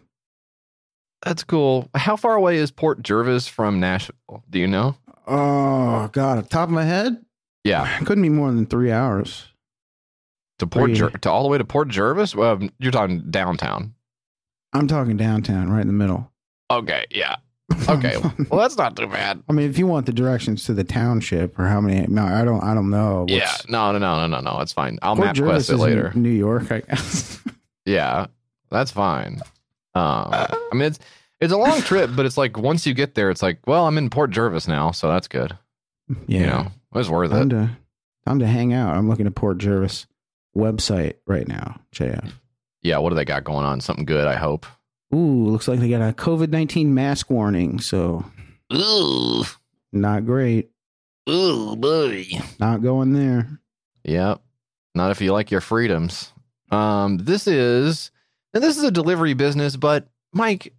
That's cool. How far away is Port Jervis from Nashville? Do you know? Oh God, top of my head, Yeah, it couldn't be more than three hours. To Port. Jer- to all the way to Port Jervis. Well, you're talking downtown. I'm talking downtown, right in the middle. Okay, yeah. Okay, well that's not too bad. I mean, if you want the directions to the township or how many, no, I don't, I don't know. What's- yeah, no, no, no, no, no, no. It's fine. I'll Port map Jervis quest it later. New York, I guess. Yeah, that's fine. Um, I mean it's it's a long trip, but it's like once you get there, it's like, well, I'm in Port Jervis now, so that's good. yeah, You know, it was worth time it. to time to hang out. I'm looking at Port Jervis website right now. JF. Yeah, what do they got going on? Something good, I hope. Ooh, looks like they got a COVID nineteen mask warning. So Ooh, not great. ooh, boy. Not going there. Yep. Not if you like your freedoms. Um, this is and this is a delivery business, but Mike,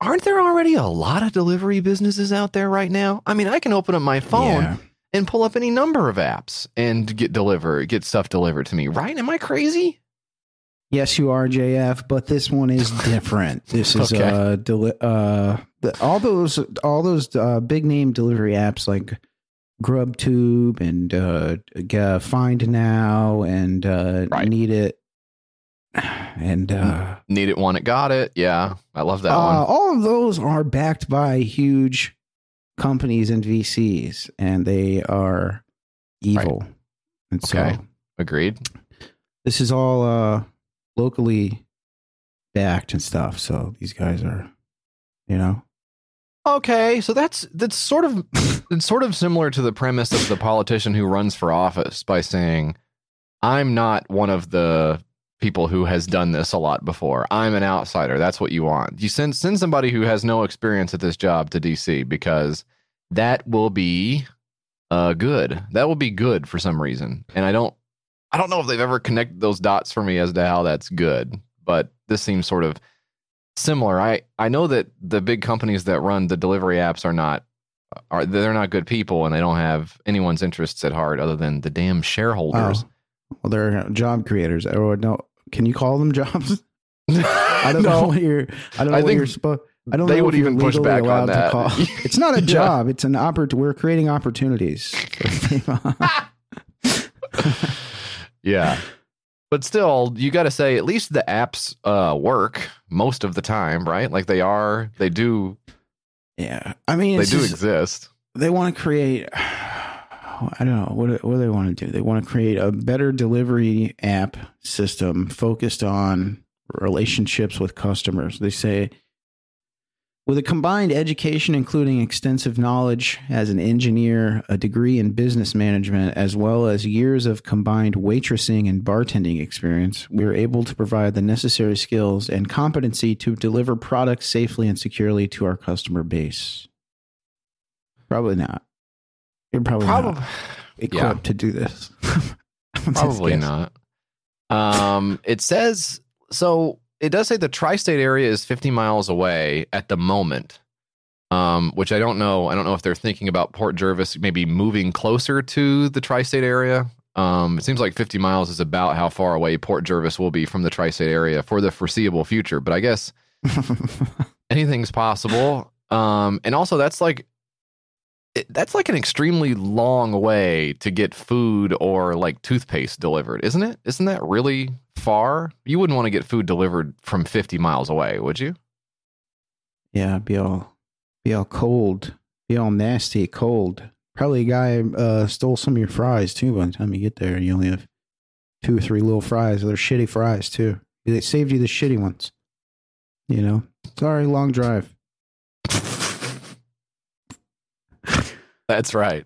aren't there already a lot of delivery businesses out there right now? I mean, I can open up my phone Yeah. And pull up any number of apps and get deliver get stuff delivered to me, right? Am I crazy? Yes, you are JF, but this one is different. This is Okay. uh, deli- uh, the, all those all those uh, big name delivery apps like GrubTube and uh, Find Now and uh, Right. Need It and uh, Need it, want it, got it. Yeah, I love that uh, one. all of those are backed by huge companies and VCs, and they are evil. And so Okay. Agreed. this is all uh locally backed and stuff so these guys are you know Okay, so that's that's sort of it's sort of similar to the premise of the politician who runs for office by saying, "I'm not one of the people who has done this a lot before. I'm an outsider. That's what you want. You send send somebody who has no experience at this job to DC because that will be uh good. That will be good for some reason. And I don't I don't know if they've ever connected those dots for me as to how that's good, but this seems sort of similar. I I know that the big companies that run the delivery apps are not are they're not good people and they don't have anyone's interests at heart other than the damn shareholders. oh, well they're job creators or no can you call them jobs i don't know no, what you're i don't know I what think you're supposed i don't they know would even push back on that. call- it's not a Yeah. job it's an oppor- we're creating opportunities yeah. but still, you got to say at least the apps uh, work most of the time, right? Like they are, they do, Yeah, I mean, they do just- exist. they want to create. I don't know what what do they want to do. They want to create a better delivery app system focused on relationships with customers. They say with a combined education including extensive knowledge as an engineer, a degree in business management, as well as years of combined waitressing and bartending experience, we are able to provide the necessary skills and competency to deliver products safely and securely to our customer base. Probably not. You're probably, Probably, not equipped to do this. Probably not. Um, it says so. It does say the tri-state area is 50 miles away at the moment. Um, which I don't know. I don't know if they're thinking about Port Jervis maybe moving closer to the tri-state area. Um, it seems like 50 miles is about how far away Port Jervis will be from the tri-state area for the foreseeable future. But I guess anything's possible. Um, and also that's like that's like an extremely long way to get food or like toothpaste delivered, isn't it? Isn't that really far? You wouldn't want to get food delivered from 50 miles away, would you? yeah, be all be all cold, be all nasty, cold. Probably a guy uh, stole some of your fries too. By the time you get there, and you only have two or three little fries. They're shitty fries too. They saved you the shitty ones. You know, sorry, long drive. That's right.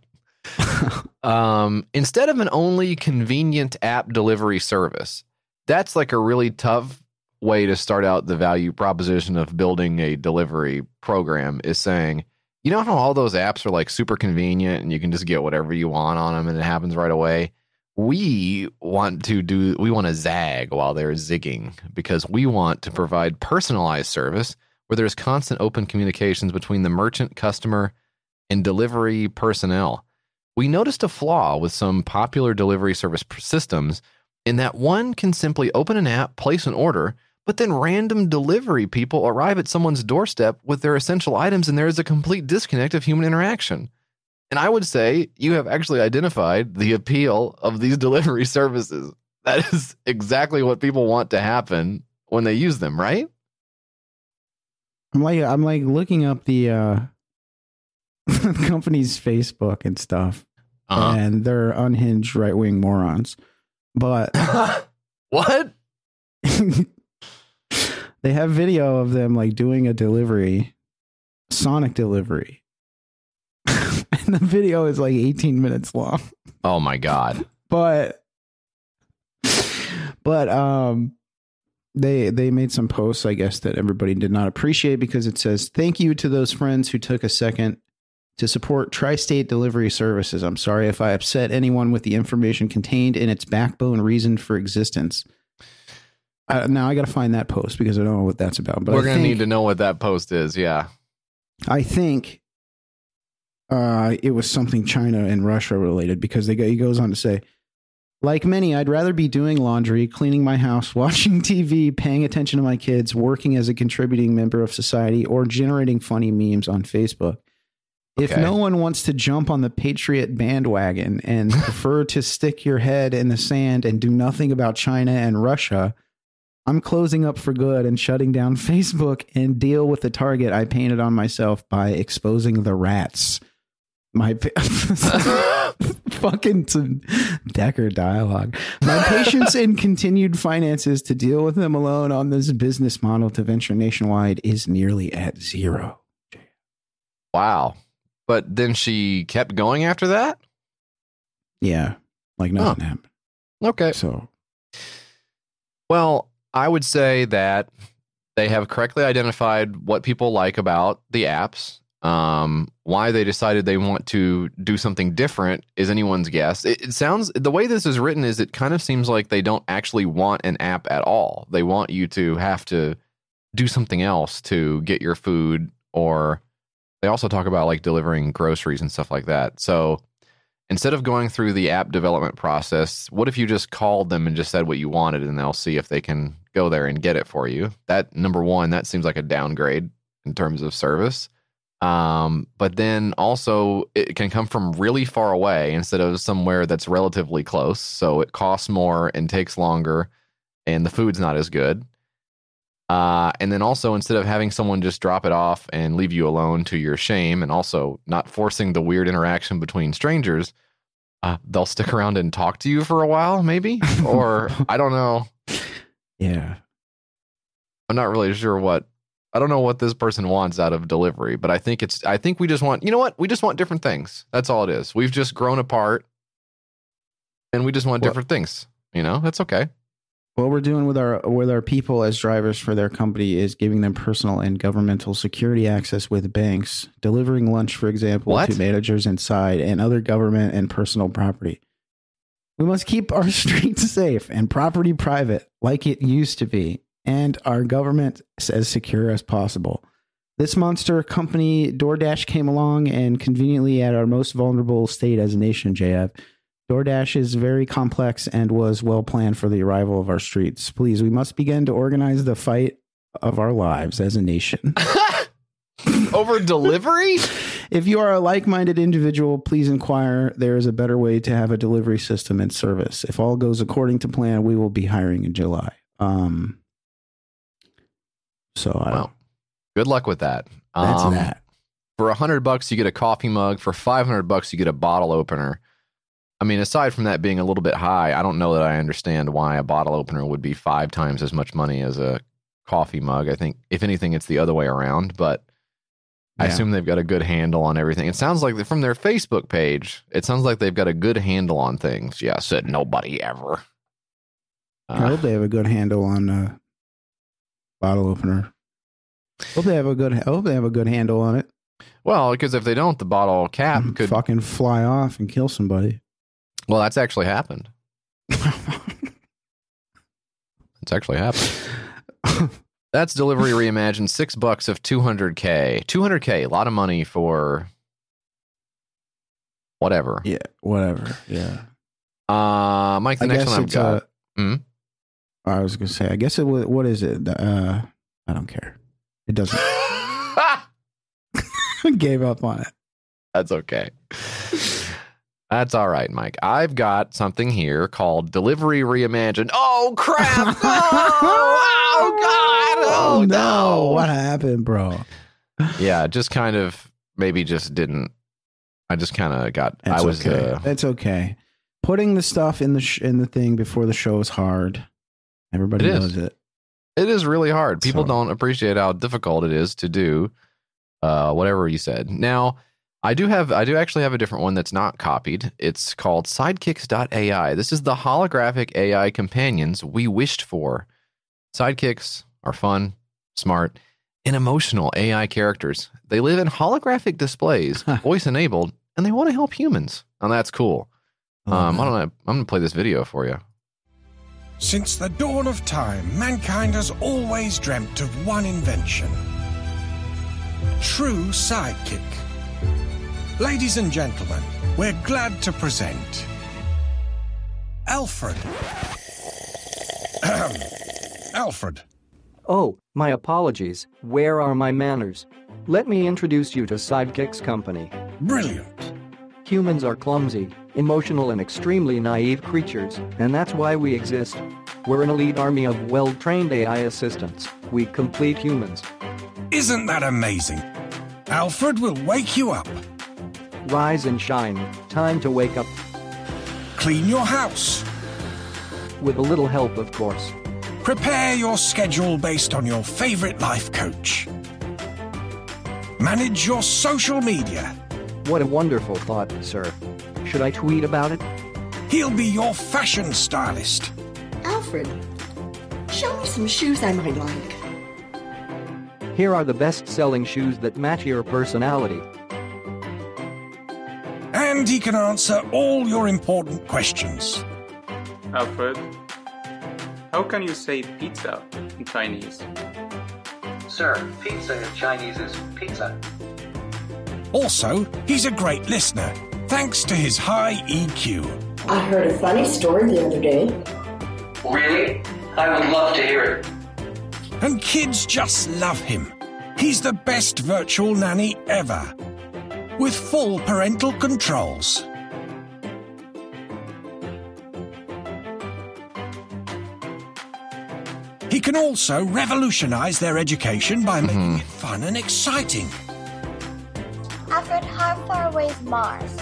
um, instead of an only convenient app delivery service, that's like a really tough way to start out the value proposition of building a delivery program is saying, you know how all those apps are like super convenient and you can just get whatever you want on them and it happens right away? We want to do, we want to zag while they're zigging because we want to provide personalized service where there's constant open communications between the merchant, customer, and delivery personnel. We noticed a flaw with some popular delivery service systems in that one can simply open an app, place an order, but then random delivery people arrive at someone's doorstep with their essential items and there is a complete disconnect of human interaction. And I would say you have actually identified the appeal of these delivery services. That is exactly what people want to happen when they use them, right? I'm like I'm like looking up the uh company's Facebook and stuff, Uh-huh. and they're unhinged right wing morons. But what? they have video of them like doing a delivery, Sonic delivery. and the video is like 18 minutes long. Oh my God. But but um they they made some posts I guess that everybody did not appreciate because it says thank you to those friends who took a second to support tri-state delivery services. I'm sorry if I upset anyone with the information contained in its backbone reason for existence. Uh, now I got to find that post because I don't know what that's about. But We're going to need to know what that post is. Yeah. I think uh, it was something China and Russia related because they go, he goes on to say, like many, I'd rather be doing laundry, cleaning my house, watching TV, paying attention to my kids, working as a contributing member of society, or generating funny memes on Facebook. If Okay. no one wants to jump on the Patriot bandwagon and prefer to stick your head in the sand and do nothing about China and Russia, I'm closing up for good and shutting down Facebook and deal with the target I painted on myself by exposing the rats. My pa- fucking Decker dialogue. My patience and continued finances to deal with them alone on this business model to venture nationwide is nearly at zero. Wow. But then she kept going after that? Yeah, like nothing happened. Okay. So Well, I would say that they have correctly identified what people like about the apps. Um, why they decided they want to do something different is anyone's guess. It, it sounds the way this is written is it kind of seems like they don't actually want an app at all. They want you to have to do something else to get your food, or they also talk about like delivering groceries and stuff like that. So instead of going through the app development process, what if you just called them and just said what you wanted and they'll see if they can go there and get it for you? That number one, that seems like a downgrade in terms of service. Um, but then also it can come from really far away instead of somewhere that's relatively close. So it costs more and takes longer, and the food's not as good. Uh, and then also instead of having someone just drop it off and leave you alone to your shame, and also not forcing the weird interaction between strangers, uh, they'll stick around and talk to you for a while, maybe, or I don't know. Yeah. I'm not really sure what I don't know what this person wants out of delivery, but I think it's I think we just want you know what? We just want different things. That's all it is. We've just grown apart and we just want Well- different things. You know, that's okay. What we're doing with our with our people as drivers for their company is giving them personal and governmental security access with banks, delivering lunch, for example, What? to managers inside and other government and personal property. We must keep our streets safe and property private, like it used to be, and our government as secure as possible. This monster company, DoorDash, came along and conveniently at our most vulnerable state as a nation, JF. DoorDash is very complex and was well planned for the arrival of our streets. Please, we must begin to organize the fight of our lives as a nation. Over delivery? if you are a like minded individual, please inquire. There is a better way to have a delivery system and service. If all goes according to plan, we will be hiring in July. Um, so I don't, Well, good luck with that. that's Um, that. For a hundred bucks, you get a coffee mug. For five hundred bucks, you get a bottle opener. I mean, aside from that being a little bit high, I don't know that I understand why a bottle opener would be five times as much money as a coffee mug. I think, if anything, it's the other way around. But I assume they've got a good handle on everything. It sounds like from their Facebook page, it sounds like they've got a good handle on things. Yeah, said nobody ever. I Uh, hope they have a good handle on uh, bottle opener. Hope they have a good. I hope they have a good handle on it. well, because if they don't, the bottle cap could. fucking fly off and kill somebody. Well, that's actually happened. It's actually happened. That's delivery reimagined. Six bucks of 200K. 200K, a lot of money for whatever. yeah, whatever. Yeah. Uh, Mike, the I next one I've got. uh, Hmm? I was gonna say. I guess it. wa- What is it? Uh, I don't care. It doesn't. Gave up on it. That's okay. That's all right, Mike. I've got something here called Delivery Reimagined. Oh, crap. Oh, oh God. Oh, no. What happened, bro? Yeah, just kind of maybe just didn't. I just kind of got. That's I was. okay. Uh, That's okay. Putting the stuff in the sh- in the thing before the show is hard. Everybody It is. knows it. It is really hard. People So- don't appreciate how difficult it is to do uh, whatever you said. Now, I do have I do actually have a different one that's not copied. It's called sidekicks.ai. This is the holographic AI companions we wished for. Sidekicks are fun, smart, and emotional AI characters. They live in holographic displays, voice enabled, and they want to help humans. And that's cool. Um, I don't know. I'm going to play this video for you. Since the dawn of time, mankind has always dreamt of one invention true sidekick. Ladies and gentlemen, we're glad to present Alfred. Ahem. Alfred. Oh, my apologies. Where are my manners? Let me introduce you to Sidekicks Company. Brilliant. Humans are clumsy, emotional, and extremely naive creatures, and that's why we exist. We're an elite army of well trained AI assistants. We complete humans. Isn't that amazing? Alfred will wake you up, Rise and shine. Time to wake up, clean your house, with a little help, of course. Prepare your schedule based on your favorite life coach. Manage your social media. What a wonderful thought, sir. Should I tweet about it? He'll be your fashion stylist. Alfred, show me some shoes I might like. Here are the best selling shoes that match your personality. And he can answer all your important questions. Alfred, how can you say pizza in Chinese? Sir, pizza in Chinese is pizza. Also, he's a great listener, thanks to his high EQ. I heard a funny story the other day. Really? I would love to hear it. And kids just love him. he's the best virtual nanny ever. With full parental controls. He can also revolutionize their education by mm-hmm. making it fun and exciting. Alfred, how far away is Mars?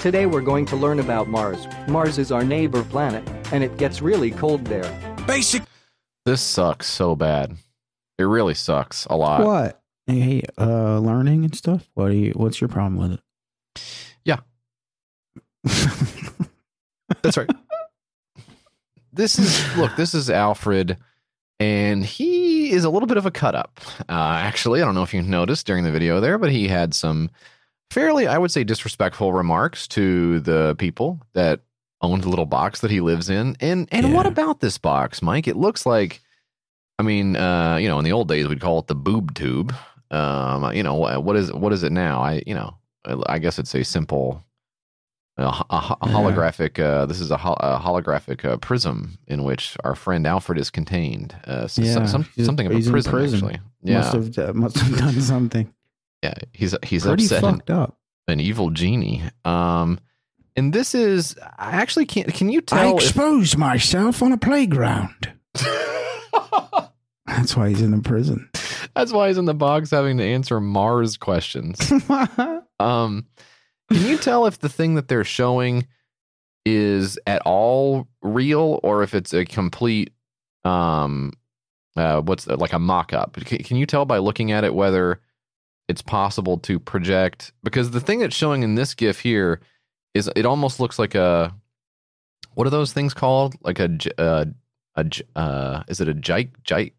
Today we're going to learn about Mars. Mars is our neighbor planet, and it gets really cold there. Basic. This sucks so bad. It really sucks a lot. What? Hey, uh, learning and stuff. What do you? What's your problem with it? Yeah. That's right. This is look. This is Alfred, and he is a little bit of a cut up. Uh, actually, I don't know if you noticed during the video there, but he had some fairly, I would say, disrespectful remarks to the people that own the little box that he lives in. And and what about this box, Mike? It looks like, I mean, uh, you know, in the old days we'd call it the boob tube. Um, you know, what is what is it now? I you know, I guess it's a simple. A, a, a holographic. Uh, this is a, a holographic uh, prism in which our friend Alfred is contained. Uh, so, Yeah, some, something of a prison, prison. actually. Yeah, Must have uh, must have done something. yeah. He's he's Pretty upset. and- fucked up. an evil genie. Um, and this is I actually can't. Can you I tell? if- exposed myself on a playground. That's why he's in the prison. that's why he's in the box having to answer Mars questions. um, can you tell if the thing that they're showing is at all real or if it's a complete um uh what's the, like a mock-up can, can you tell by looking at it whether it's possible to project because the thing that's showing in this gif here is it almost looks like a what are those things called like a uh, a uh is it a jike jike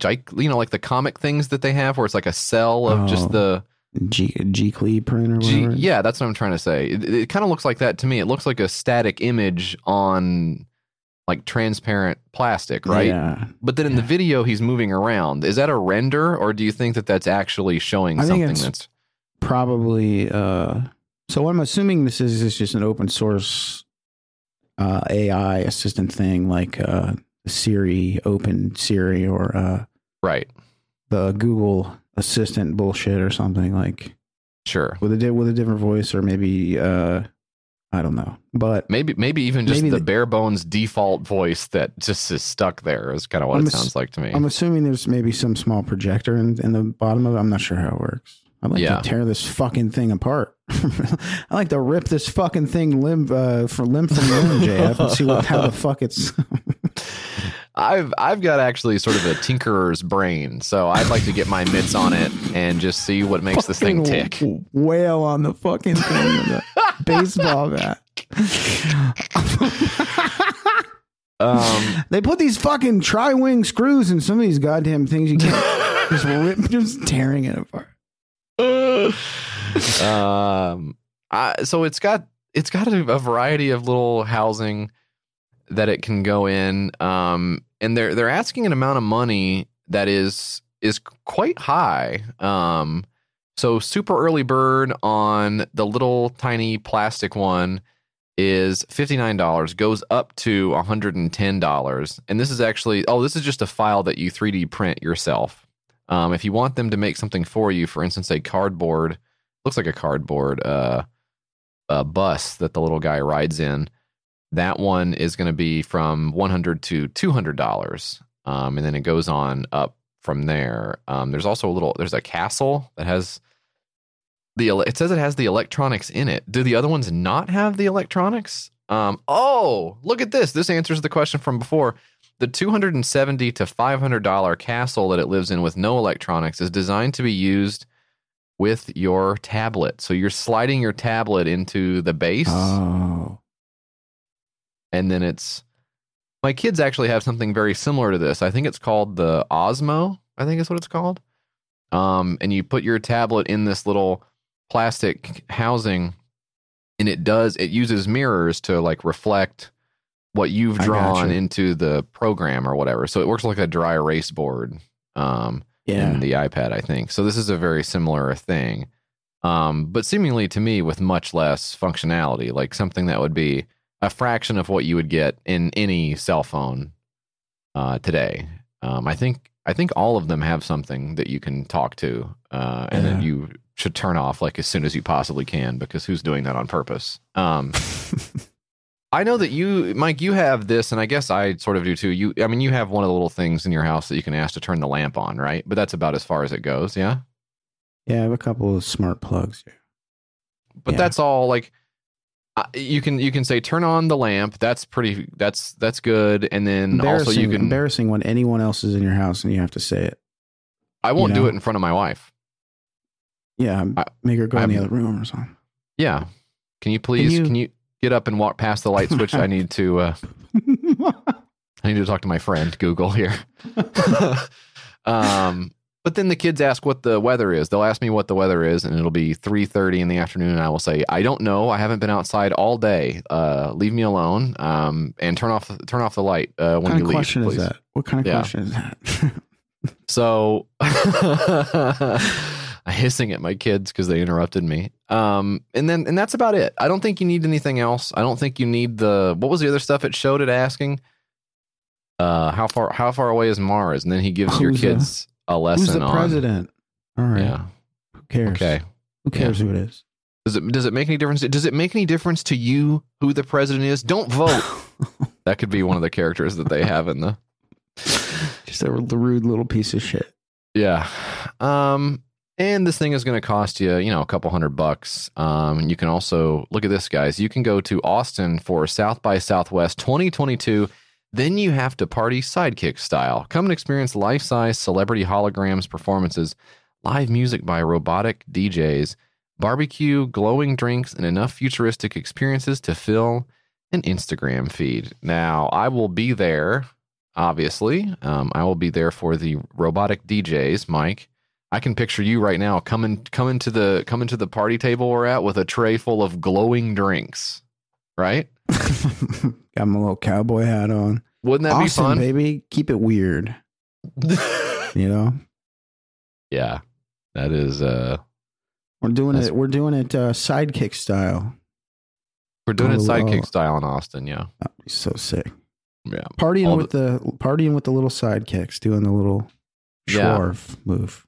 jike you know like the comic things that they have where it's like a cell of Oh. just the G G Clee print or G- yeah, that's what I'm trying to say. It, it kind of looks like that to me. It looks like a static image on like transparent plastic, right? Yeah. But then in the video, he's moving around. Is that a render, or do you think that that's actually showing I something that's probably uh so what I'm assuming this is is just an open source uh AI assistant thing like uh Siri open Siri or uh right? the Google assistant bullshit or something like Sure. with a di- with a different voice or maybe uh I don't know. But Maybe, maybe even just Maybe the, the- bare bones default voice that just is stuck there is kind of what I'm it ass- sounds like to me. I'm assuming there's maybe some small projector in, in the bottom of it. I'm not sure how it works. I'd like Yeah. to tear this fucking thing apart. I like to rip this fucking thing limb uh, for limb from limb, JF, and see what how the fuck it's. I've I've got actually sort of a tinkerer's brain, so I'd like to get my mitts on it and just see what makes this thing tick. Whale on the fucking thing with a baseball bat. Um, They put these fucking tri wing screws in some of these goddamn things. You can't just rip, just tearing it apart. um, I, so it's got it's got a, a variety of little housing that it can go in, um, and they're they're asking an amount of money that is is quite high. Um, so super early bird on the little tiny plastic one is $59 goes up to $110 and this is actually oh this is just a file that you 3d print yourself um, if you want them to make something for you for instance a cardboard looks like a cardboard uh, uh, bus that the little guy rides in that one is going to be from 100 to $200 um, and then it goes on up from there um, there's also a little there's a castle that has the it says it has the electronics in it. Do the other ones not have the electronics? Um, oh, look at this. This answers the question from before. The 270 to 500 dollar castle that it lives in with no electronics is designed to be used with your tablet. So you're sliding your tablet into the base Oh, and then it's my kids actually have something very similar to this. I think it's called the Osmo. I think is what it's called. Um, and you put your tablet in this little plastic housing, and it does it uses mirrors to like reflect what you've drawn into the program or whatever. So it works like a dry erase board. Um, yeah. in the iPad, I think. So this is a very similar thing. Um, but seemingly to me with much less functionality, like something that would be a fraction of what you would get in any cell phone uh, today. Um, I think I think all of them have something that you can talk to, uh, and then you should turn off like as soon as you possibly can because who's doing that on purpose? Um, I know that you, Mike, you have this, and I guess I sort of do too. You, I mean, you have one of the little things in your house that you can ask to turn the lamp on, right? But that's about as far as it goes, yeah. Yeah, I have a couple of smart plugs. But Yeah. that's all. Like, uh, you can you can say turn on the lamp. That's pretty. That's that's good. And then also you can. embarrassing when anyone else is in your house and you have to say it. I won't you do it in front of my wife. Yeah, I- make her go in the other room or something. Yeah. Can you please? Can you- you, get up and walk past the light switch? I need to. Uh, I need to talk to my friend Google here. um, but then the kids ask what the weather is. They'll ask me what the weather is, and it'll be three thirty in the afternoon, and I will say, "I don't know. I haven't been outside all day. Uh, leave me alone. Um, and turn off turn off the light uh, What kind of question please." is that? What kind of Yeah. question is that? So I hissing at my kids because they interrupted me. Um, and then and that's about it. I don't think you need anything else. I don't think you need the what was the other stuff it showed it asking? Uh, how far how far away is Mars? And then he gives your kids a lesson Who's the on president? All right. Yeah. Who cares? Okay. Who cares who it is? Does it does it make any difference? Does it make any difference to you who the president is? Don't vote. that could be one of the characters that they have in the Just a rude little piece of shit. Yeah. Um, and this thing is going to cost you, you know, a couple hundred bucks. Um, and you can also look at this, guys. You can go to Austin for South by Southwest 2022. Then you have to party sidekick style. Come and experience life size celebrity holograms performances, live music by robotic DJs, barbecue, glowing drinks, and enough futuristic experiences to fill an Instagram feed. Now, I will be there obviously. Um, I will be there for the robotic DJs, Mike. I can picture you right now coming coming to the coming to the party table we're at with a tray full of glowing drinks. Right? Got my little cowboy hat on. Wouldn't that Austin, be fun? baby. Keep it weird. You know, yeah. That is uh we're doing it. We're doing it uh, sidekick style. we're doing it Oh, sidekick oh. style in Austin, yeah. That'd be so sick. Yeah. Partying All with the, partying with the little sidekicks, doing the little Yeah. Schwarf move.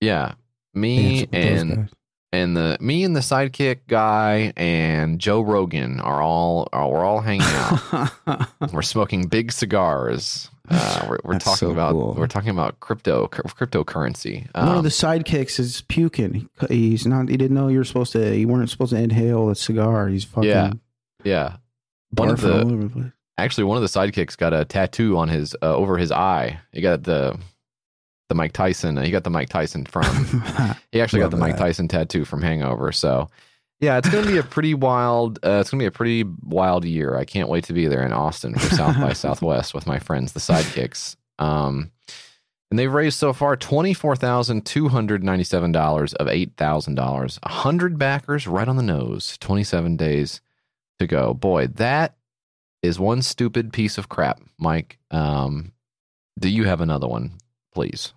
Yeah. Me Dance and. And the me and the sidekick guy and Joe Rogan are all are we're all hanging out. we're smoking big cigars. Uh, we're we're talking so about cool. we're talking about crypto cryptocurrency. One Um, of the sidekicks is puking. He- He's not. He didn't know you were supposed to. You weren't supposed to inhale a cigar. He's fucking. Yeah. yeah, one of the the actually one of the sidekicks got a tattoo on his uh, over his eye. He got the the Mike Tyson. Uh, he got the Mike Tyson from. he actually got the Mike that. Tyson tattoo from Hangover. So yeah, it's gonna be a pretty wild. Uh, it's gonna be a pretty wild year. I can't wait to be there in Austin for South by Southwest with my friends, the Sidekicks. Um, and they've raised so far twenty four thousand two hundred ninety seven dollars of eight thousand dollars. hundred backers right on the nose. Twenty seven days to go. Boy, that is one stupid piece of crap, Mike. Um, do you have another one, please?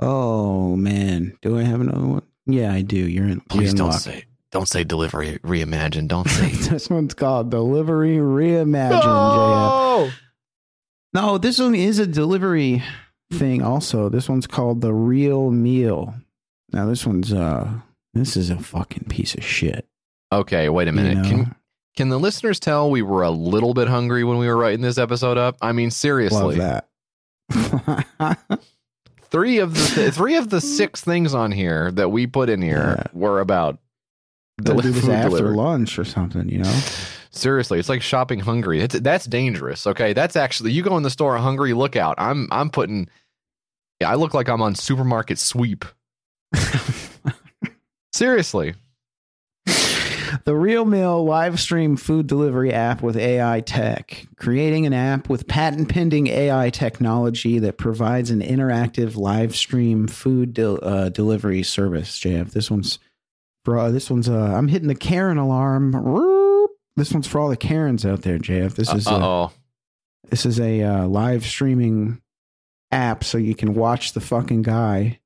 Oh man, do I have another one? Yeah, I do. You're in. Please you're in don't luck. say don't say delivery reimagine. Don't say this one's called Delivery Reimagine. JF. No, this one is a delivery thing. Also, this one's called the Real Meal. Now, this one's uh, this is a fucking piece of shit. Okay, wait a You minute. know? Can can the listeners tell we were a little bit hungry when we were writing this episode up? I mean, seriously, Love that. three of the three of the six things on here that we put in here were about Gotta do this after lunch or something, you know? Seriously, it's like shopping hungry. It's, that's dangerous. Okay, that's actually you go in the store hungry. Look out! I'm I'm putting. Yeah, I look like I'm on supermarket sweep. Seriously, The Real Meal live stream food delivery app with AI tech. Creating an app with patent pending AI technology that provides an interactive live stream food del- uh, delivery service. JF, this one's for uh, this one's uh, I'm hitting the Karen alarm. This one's for all the Karens out there, JF. This is a, oh. this is a uh, live streaming app so you can watch the fucking guy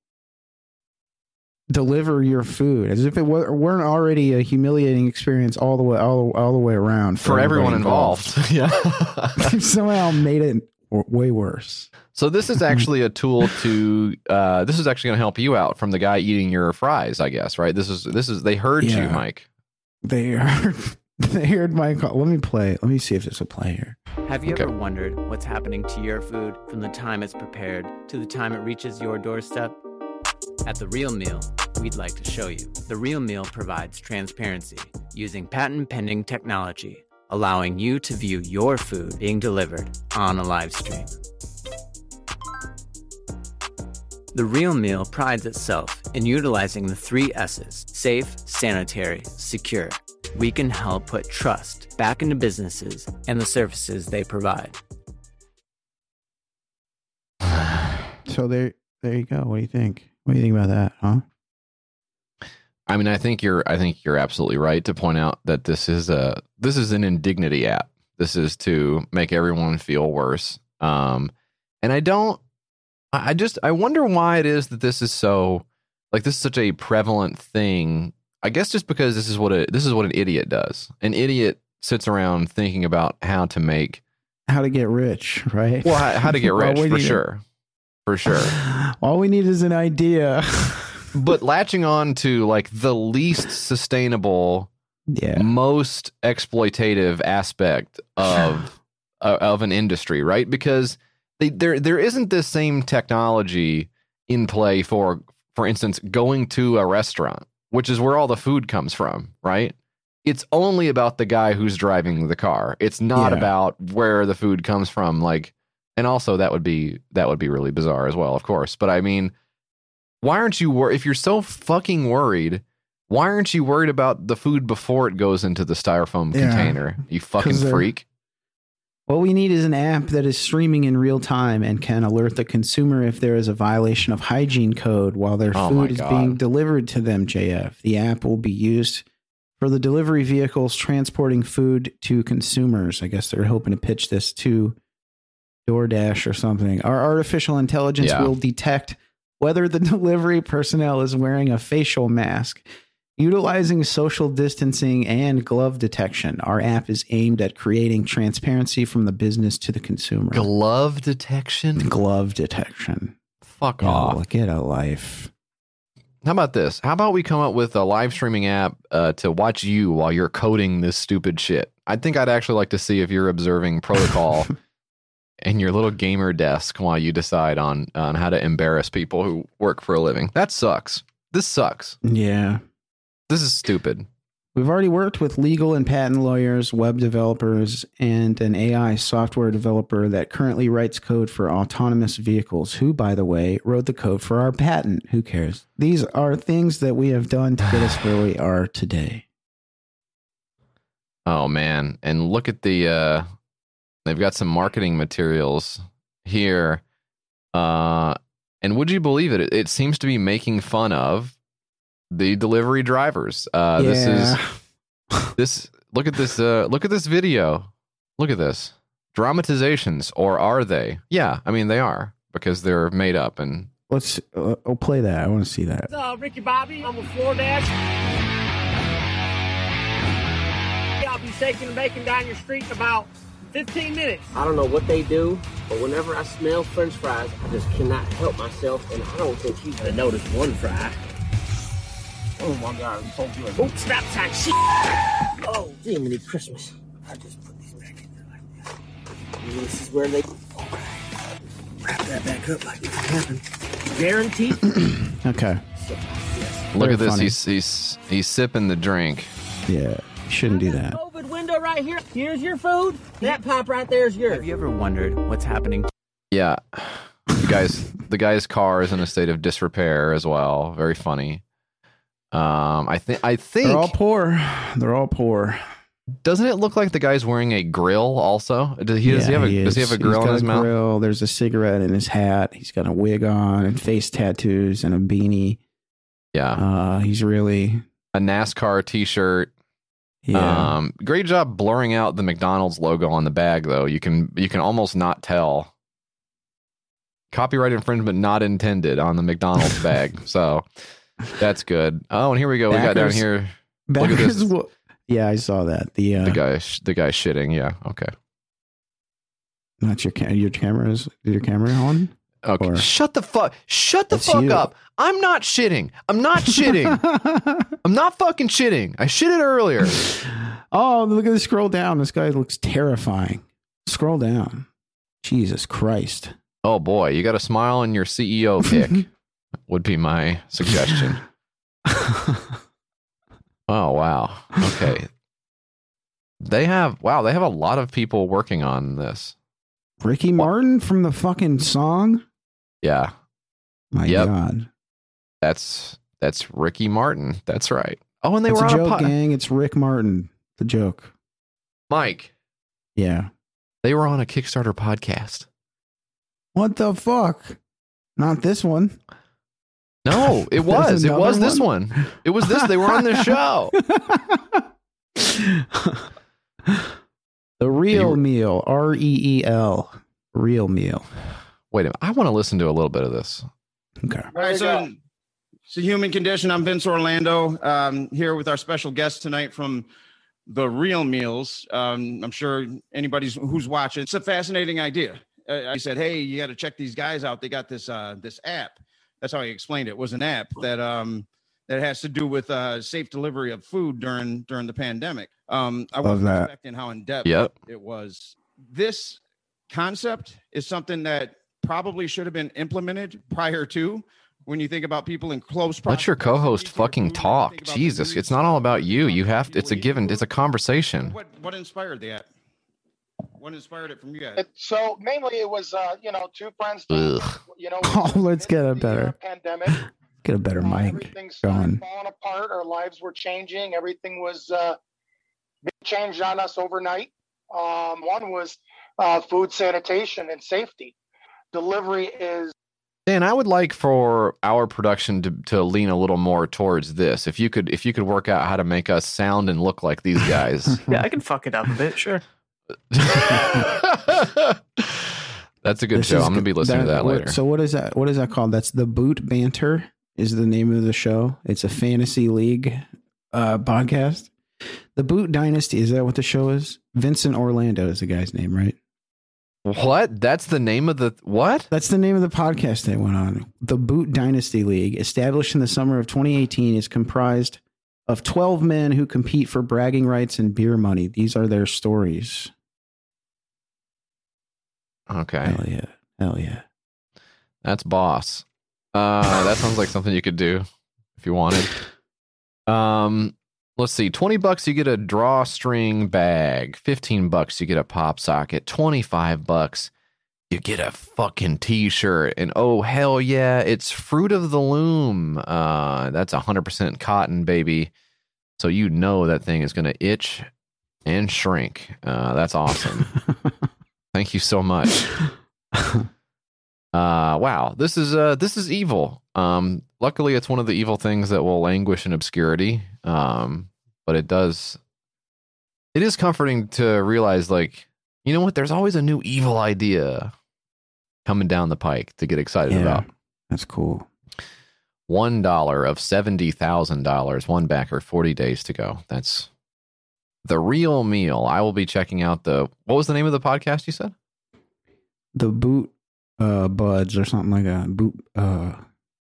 deliver your food as if it wa- weren't already a humiliating experience all the way all, all the way around For everyone everybody involved. yeah. Somehow made it w- way worse. So this is actually a tool to. Uh, this is actually going to help you out from the guy eating your fries, I guess. Right? This is this is they heard you, Mike. They heard, they heard my call. Let me play. Let me see if there's a play here. Have you Okay. ever wondered what's happening to your food from the time it's prepared to the time it reaches your doorstep? At The Real Meal, we'd like to show you. The Real Meal provides transparency using patent pending technology, allowing you to view your food being delivered on a live stream. The Real Meal prides itself in utilizing the three S's safe, sanitary, secure. We can help put trust back into businesses and the services they provide. So there, there you go. What do you think? What do you think about that? Huh? I mean, I think you're. I think you're absolutely right to point out that this is a this is an indignity app. This is to make everyone feel worse. Um, and I don't. I just I wonder why it is that this is so like this is such a prevalent thing. I guess just because this is what a this is what an idiot does. An idiot sits around thinking about how to make How to get rich, right? well how, how to get rich we for sure, for sure. All we need is an idea. but latching on to like the least sustainable yeah. most exploitative aspect of uh, of an industry right because they, there there isn't this same technology in play for for instance going to a restaurant which is where all the food comes from right it's only about the guy who's driving the car it's not Yeah. about where the food comes from like and also that would be that would be really bizarre as well of course but i mean why aren't you wor- if you're so fucking worried why aren't you worried about the food before it goes into the styrofoam Yeah. container you fucking freak What we need is an app that is streaming in real time and can alert the consumer if there is a violation of hygiene code while their Oh food is God. being delivered to them, JF. The app will be used for the delivery vehicles transporting food to consumers. I guess they're hoping to pitch this to DoorDash or something. Our artificial intelligence Yeah. will detect whether the delivery personnel is wearing a facial mask. Utilizing social distancing and glove detection, our app is aimed at creating transparency from the business to the consumer. glove detection glove detection. fuck Yeah, off get a life. how about this how about we come up with a live streaming app uh, to watch you while you're coding this stupid shit i think i'd actually like to see if you're observing protocol in your little gamer desk while you decide on on how to embarrass people who work for a living that sucks this sucks Yeah. this is stupid We've already worked with legal and patent lawyers, web developers, and an AI software developer that currently writes code for autonomous vehicles, who, by the way, wrote the code for our patent. Who cares? These are things that we have done to get us where we are today. Oh man, and look at the uh they've got some marketing materials here. Uh and would you believe it? It, it seems to be making fun of the delivery drivers. Uh this is this look at this uh look at this video. Look at this. Dramatizations or are they? Yeah, I mean they are because they're made up and Let's uh, I'll play that. I want to see that. Uh, Ricky Bobby, I'm with Floor Dash. I'll be shaking and baking down your street in about 15 minutes. I don't know what they do, but whenever I smell french fries, I just cannot help myself, and I don't think he's gonna notice one fry. Oh my god, it's so good. Oh, stop sign, shit. Oh, Jiminy Christmas. I just put these back in there like this. And this is where they wrap that back up like nothing happened. Guaranteed. Okay. look Very at this. funny. He's he's he's sipping the drink. Yeah, shouldn't do that. COVID window right here. Here's your food. That pop right there is yours. Have you ever wondered what's happening Yeah. The guy's the guy's car is in a state of disrepair as well. Very funny. Um I think I think They're all poor. They're all poor. doesn't it look like the guy's wearing a grill also? Does he, does he Yeah, have a does he have a grill He's in got his a mouth? grill. There's a cigarette in his hat. He's got a wig on and face tattoos and a beanie. Yeah. Uh, he's really A NASCAR t-shirt. Yeah. Um great job blurring out the McDonald's logo on the bag though. You can you can almost not tell. Copyright infringement not intended on the McDonald's bag. So that's good. Oh, and here we go. we got down Backers- here look at this. will- yeah, I saw that. The uh, the guy sh- the guy shitting. Yeah. Okay. Not your ca- your cameras. Is your camera on? Okay. Or- Shut the fuck. Shut the fuck you. up. I'm not shitting. I'm not shitting. I'm not fucking shitting. I shitted earlier. Oh, look at this. Scroll down. This guy looks terrifying. Scroll down. Jesus Christ. Oh boy, you got a smile on your CEO pick. would be my suggestion. Oh wow. Okay. They have wow, they have a lot of people working on this. Ricky Martin from the fucking song. Yeah. My Yep. God. That's that's Ricky Martin. That's right. Oh, and they were a on joke, a pod- gang. It's Rick Martin. The joke. Mike. Yeah. They were on a Kickstarter podcast. What the fuck? Not this one. No, it was. It was this one? one. It was this. They were on the show. The real You- meal. R E E L. Real meal. Wait a minute. I want to listen to a little bit of this. Okay. All right, so it's a human condition. I'm Vince Orlando um, here with our special guest tonight from the Real Meals. Um, I'm sure anybody's who's watching. It's a fascinating idea. Uh, I said, "Hey, you got to check these guys out. They got this uh, this app." That's how he explained it. it was an app that um, that has to do with uh, safe delivery of food during during the pandemic. Um, I Love wasn't that. expecting how in depth Yep. it was. This concept is something that probably should have been implemented prior to when you think about people in close Let your co-host fucking talk. Jesus, it's not all about you. You have to, it's a given. It's a conversation. What what inspired that? What inspired it from you guys? It, so mainly it was, uh, you know, two friends. Ugh. You know, Oh, let's get a better pandemic. get a better mic Everything started going. falling apart. Our lives were changing. Everything was uh, changed on us overnight. Um, one was uh, food sanitation and safety. Delivery is Dan, I would like for our production to, to lean a little more towards this. If you could, if you could work out how to make us sound and look like these guys. Yeah, I can fuck it up a bit, sure. That's a good This show. is I'm gonna be listening to that later. So what is that? What is that called? That's the Boot Banter. Is the name of the show? It's a fantasy league uh, podcast. The Boot Dynasty. Is that what the show is? Vincent Orlando is the guy's name, right? What? That's the name of the what? That's the name of the podcast they went on. The Boot Dynasty League, established in the summer of 2018, is comprised of 12 men who compete for bragging rights and beer money. These are their stories. Okay. Hell yeah. Hell yeah. That's boss. Uh, that sounds like something you could do if you wanted. Um, let's see. Twenty bucks, you get a drawstring bag. Fifteen bucks, you get a pop socket. Twenty-five bucks, you get a fucking t-shirt. And oh hell yeah, it's Fruit of the Loom. Uh, that's hundred percent cotton, baby. So you know that thing is gonna itch and shrink. Uh, that's awesome. Thank you so much. Uh wow, this is uh this is evil. Um luckily it's one of the evil things that will languish in obscurity. Um but it does it is comforting to realize like you know what there's always a new evil idea coming down the pike to get excited Yeah. about. That's cool. One dollar of seventy thousand dollars, one backer, forty days to go. That's the real meal. I will be checking out the what was the name of the podcast you said? The Boot uh, Buds or something like that. Boot uh,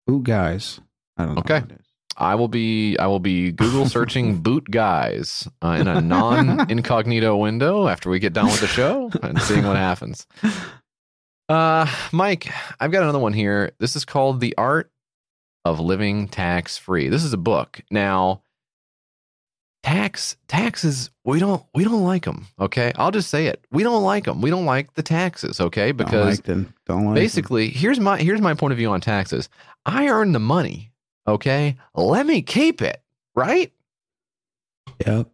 Boot Guys. I don't know. Okay. I will be I will be Google searching boot guys uh, in a non incognito window after we get done with the show and seeing what happens. Uh Mike, I've got another one here. This is called The Art of Living Tax Free. This is a book. Now tax taxes we don't we don't like them, okay? I'll just say it. We don't like them. We don't like the taxes, okay? Don't Because like them. Don't like them. basically here's my here's my point of view on taxes i earn the money okay let me keep it right Yep.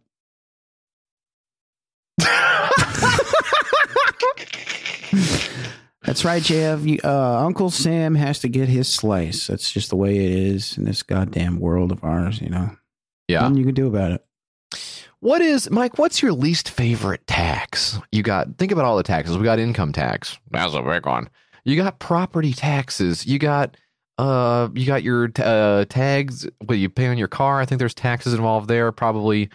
That's right, Jeff. You, uh, Uncle Sam has to get his slice. That's just the way it is in this goddamn world of ours, you know. Yeah. Nothing you can do about it. what is mike what's your least favorite tax you got think about all the taxes we got income tax that's a big one you got property taxes you got uh you got your uh tags what you pay on your car i think there's taxes involved there probably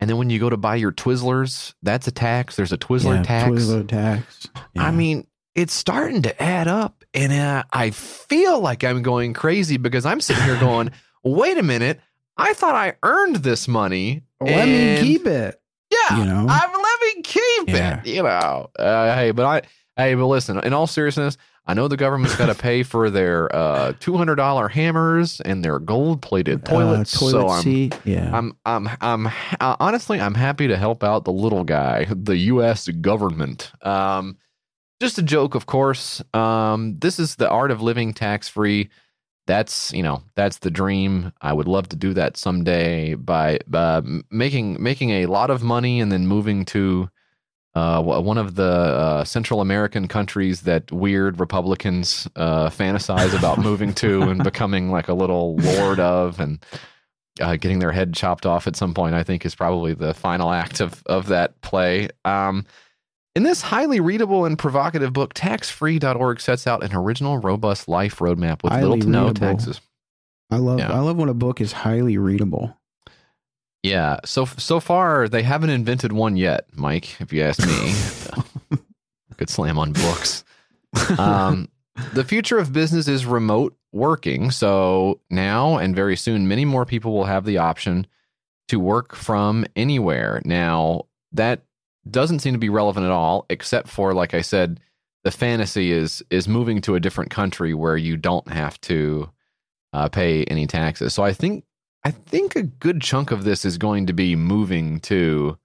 And then when you go to buy your Twizzlers, that's a tax. There's a Twizzler Yeah, tax. Twizzler tax. I mean, it's starting to add up, and uh, I feel like I'm going crazy because I'm sitting here going, "Wait a minute! I thought I earned this money. Let me keep it. Yeah, You know? I'm let me keep Yeah. it. You know, uh, hey, but I, hey, but listen. In all seriousness, I know the government's got to pay for their uh, two hundred dollar hammers and their gold plated toilets. Uh, toilet so I'm, seat. Yeah. I'm, I'm, I'm. Uh, honestly, I'm happy to help out the little guy, the U.S. government. Um, just a joke, of course. Um, this is the art of living tax free. That's you know that's the dream. I would love to do that someday by uh, making making a lot of money and then moving to uh, one of the uh, Central American countries that weird Republicans uh, fantasize about moving to and becoming like a little lord of and uh, getting their head chopped off at some point. I think is probably the final act of of that play. Um, in this highly readable and provocative book, taxfree.org sets out an original, robust life roadmap with little Highly to no taxes. I love Yeah. I love when a book is highly readable. Yeah. So so far they haven't invented one yet, Mike. If you ask me, good slam on books. Um, the future of business is remote working. So now and very soon, many more people will have the option to work from anywhere. Now that doesn't seem to be relevant at all, except for like I said, the fantasy is is moving to a different country where you don't have to uh, pay any taxes. So I think I think a good chunk of this is going to be moving to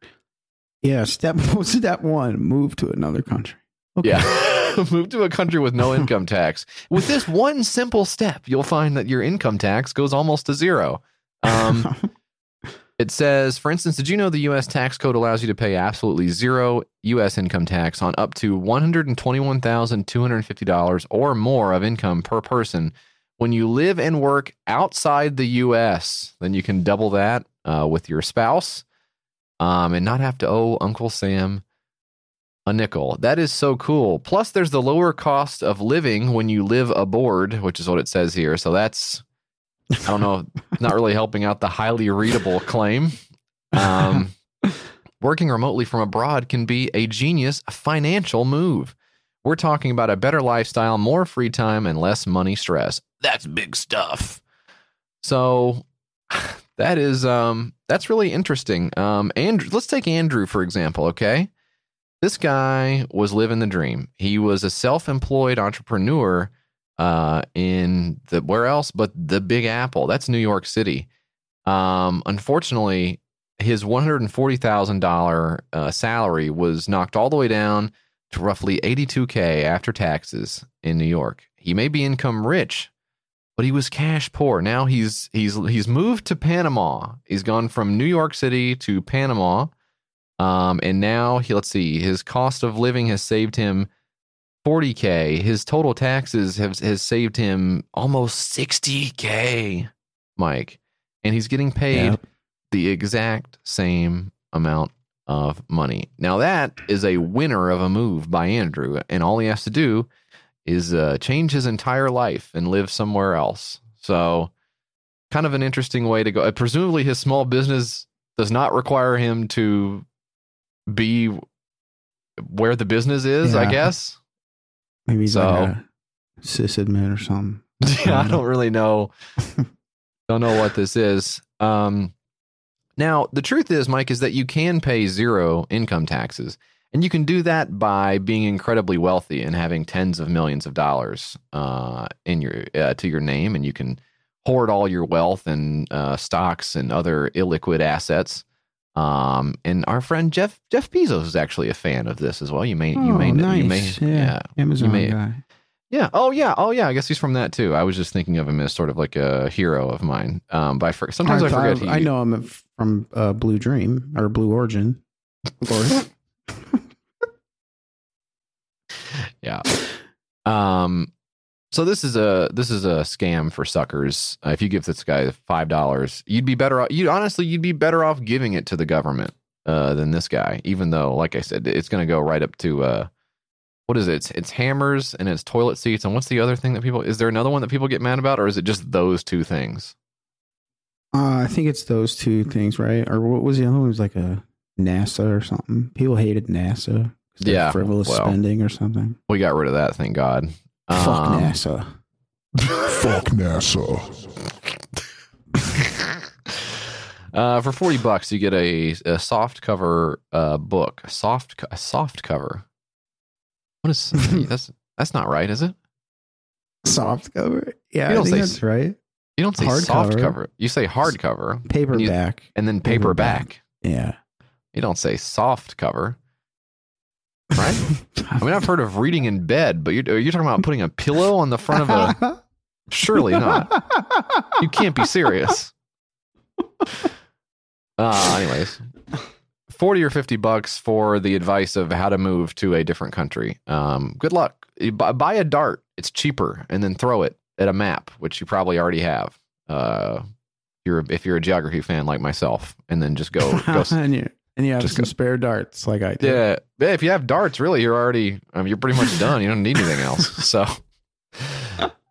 Yeah, step step one, move to another country. yeah, move to a country with no income tax. With this one simple step, you'll find that your income tax goes almost to zero. Um, it says, for instance, did you know the U.S. tax code allows you to pay absolutely zero U.S. income tax on up to one hundred and twenty-one thousand two hundred fifty dollars or more of income per person when you live and work outside the U.S. Then you can double that uh, with your spouse, um, and not have to owe Uncle Sam a nickel. That is so cool. Plus, there's the lower cost of living when you live aboard, which is what it says here. So that's, I don't know, not really helping out the highly readable claim. Um, working remotely from abroad can be a genius financial move. We're talking about a better lifestyle, more free time, and less money stress. That's big stuff. So that is um that's really interesting. Um Andrew let's take Andrew for example, okay? This guy was living the dream. He was a self-employed entrepreneur uh in the where else but the Big Apple. That's New York City. Um unfortunately, his $140,000 uh, salary was knocked all the way down to roughly 82k after taxes in New York. He may be income rich, but he was cash poor. Now he's he's he's moved to Panama. He's gone from New York City to Panama. Um, and now he let's see, his cost of living has saved him 40k. His total taxes have has saved him almost 60k, Mike. And he's getting paid the exact same amount of money. Now that is a winner of a move by Andrew, and all he has to do is uh, change his entire life and live somewhere else. So, kind of an interesting way to go. Uh, presumably, his small business does not require him to be where the business is. I guess. Maybe he's So- like a sysadmin or something. yeah, I don't really know. don't know what this is. Um, now, the truth is, Mike, is that you can pay zero income taxes, and you can do that by being incredibly wealthy and having tens of millions of dollars uh, in your uh, to your name, and you can hoard all your wealth and uh, stocks and other illiquid assets. Um, and our friend Jeff Jeff Bezos is actually a fan of this as well. You may you Oh, may know you may nice. Yeah. Amazon you may, guy. yeah. Oh, yeah. Oh, yeah. I guess he's from that too. I was just thinking of him as sort of like a hero of mine. Um, but I for, sometimes I, forget. I, he, know him from uh, Blue Dream or Blue Origin, of course. Yeah. Um. So this is a this is a scam for suckers. Uh, if you give this guy five dollars, you'd be better off. You honestly, you'd be better off giving it to the government uh, than this guy. Even though, like I said, it's going to go right up to uh, what is it? It's, it's hammers and it's toilet seats. And what's the other thing that people? Is there another one that people get mad about, or is it just those two things? Uh, I think it's those two things, right? Or what was the other one? It was like a NASA or something. People hated NASA. 'Cause Yeah, frivolous well. spending or something. We got rid of that, thank God. Fuck Um, NASA. Fuck NASA. Uh, for forty bucks, you get a, a soft cover uh, book. A soft a soft cover. What is that's that's not right, is it? Soft cover. Yeah, You don't think say that's right. You don't say Hardcover. soft cover. You say hardcover. and you- Paperback. and then paperback. Yeah. You don't say soft cover. Right? I mean, I've heard of reading in bed, but you're, are you talking about putting a pillow on the front of a. Surely not. You can't be serious. Uh, anyways, 40 or 50 bucks for the advice of how to move to a different country. Um, good luck. You buy, buy a dart, it's cheaper, and then throw it at a map, which you probably already have. Uh, you're, if you're a geography fan like myself, and then just go. go and you have Just some go- spare darts like I do. yeah, yeah. If you have darts, really, you're already. I mean, you're pretty much done. You don't need anything else. So,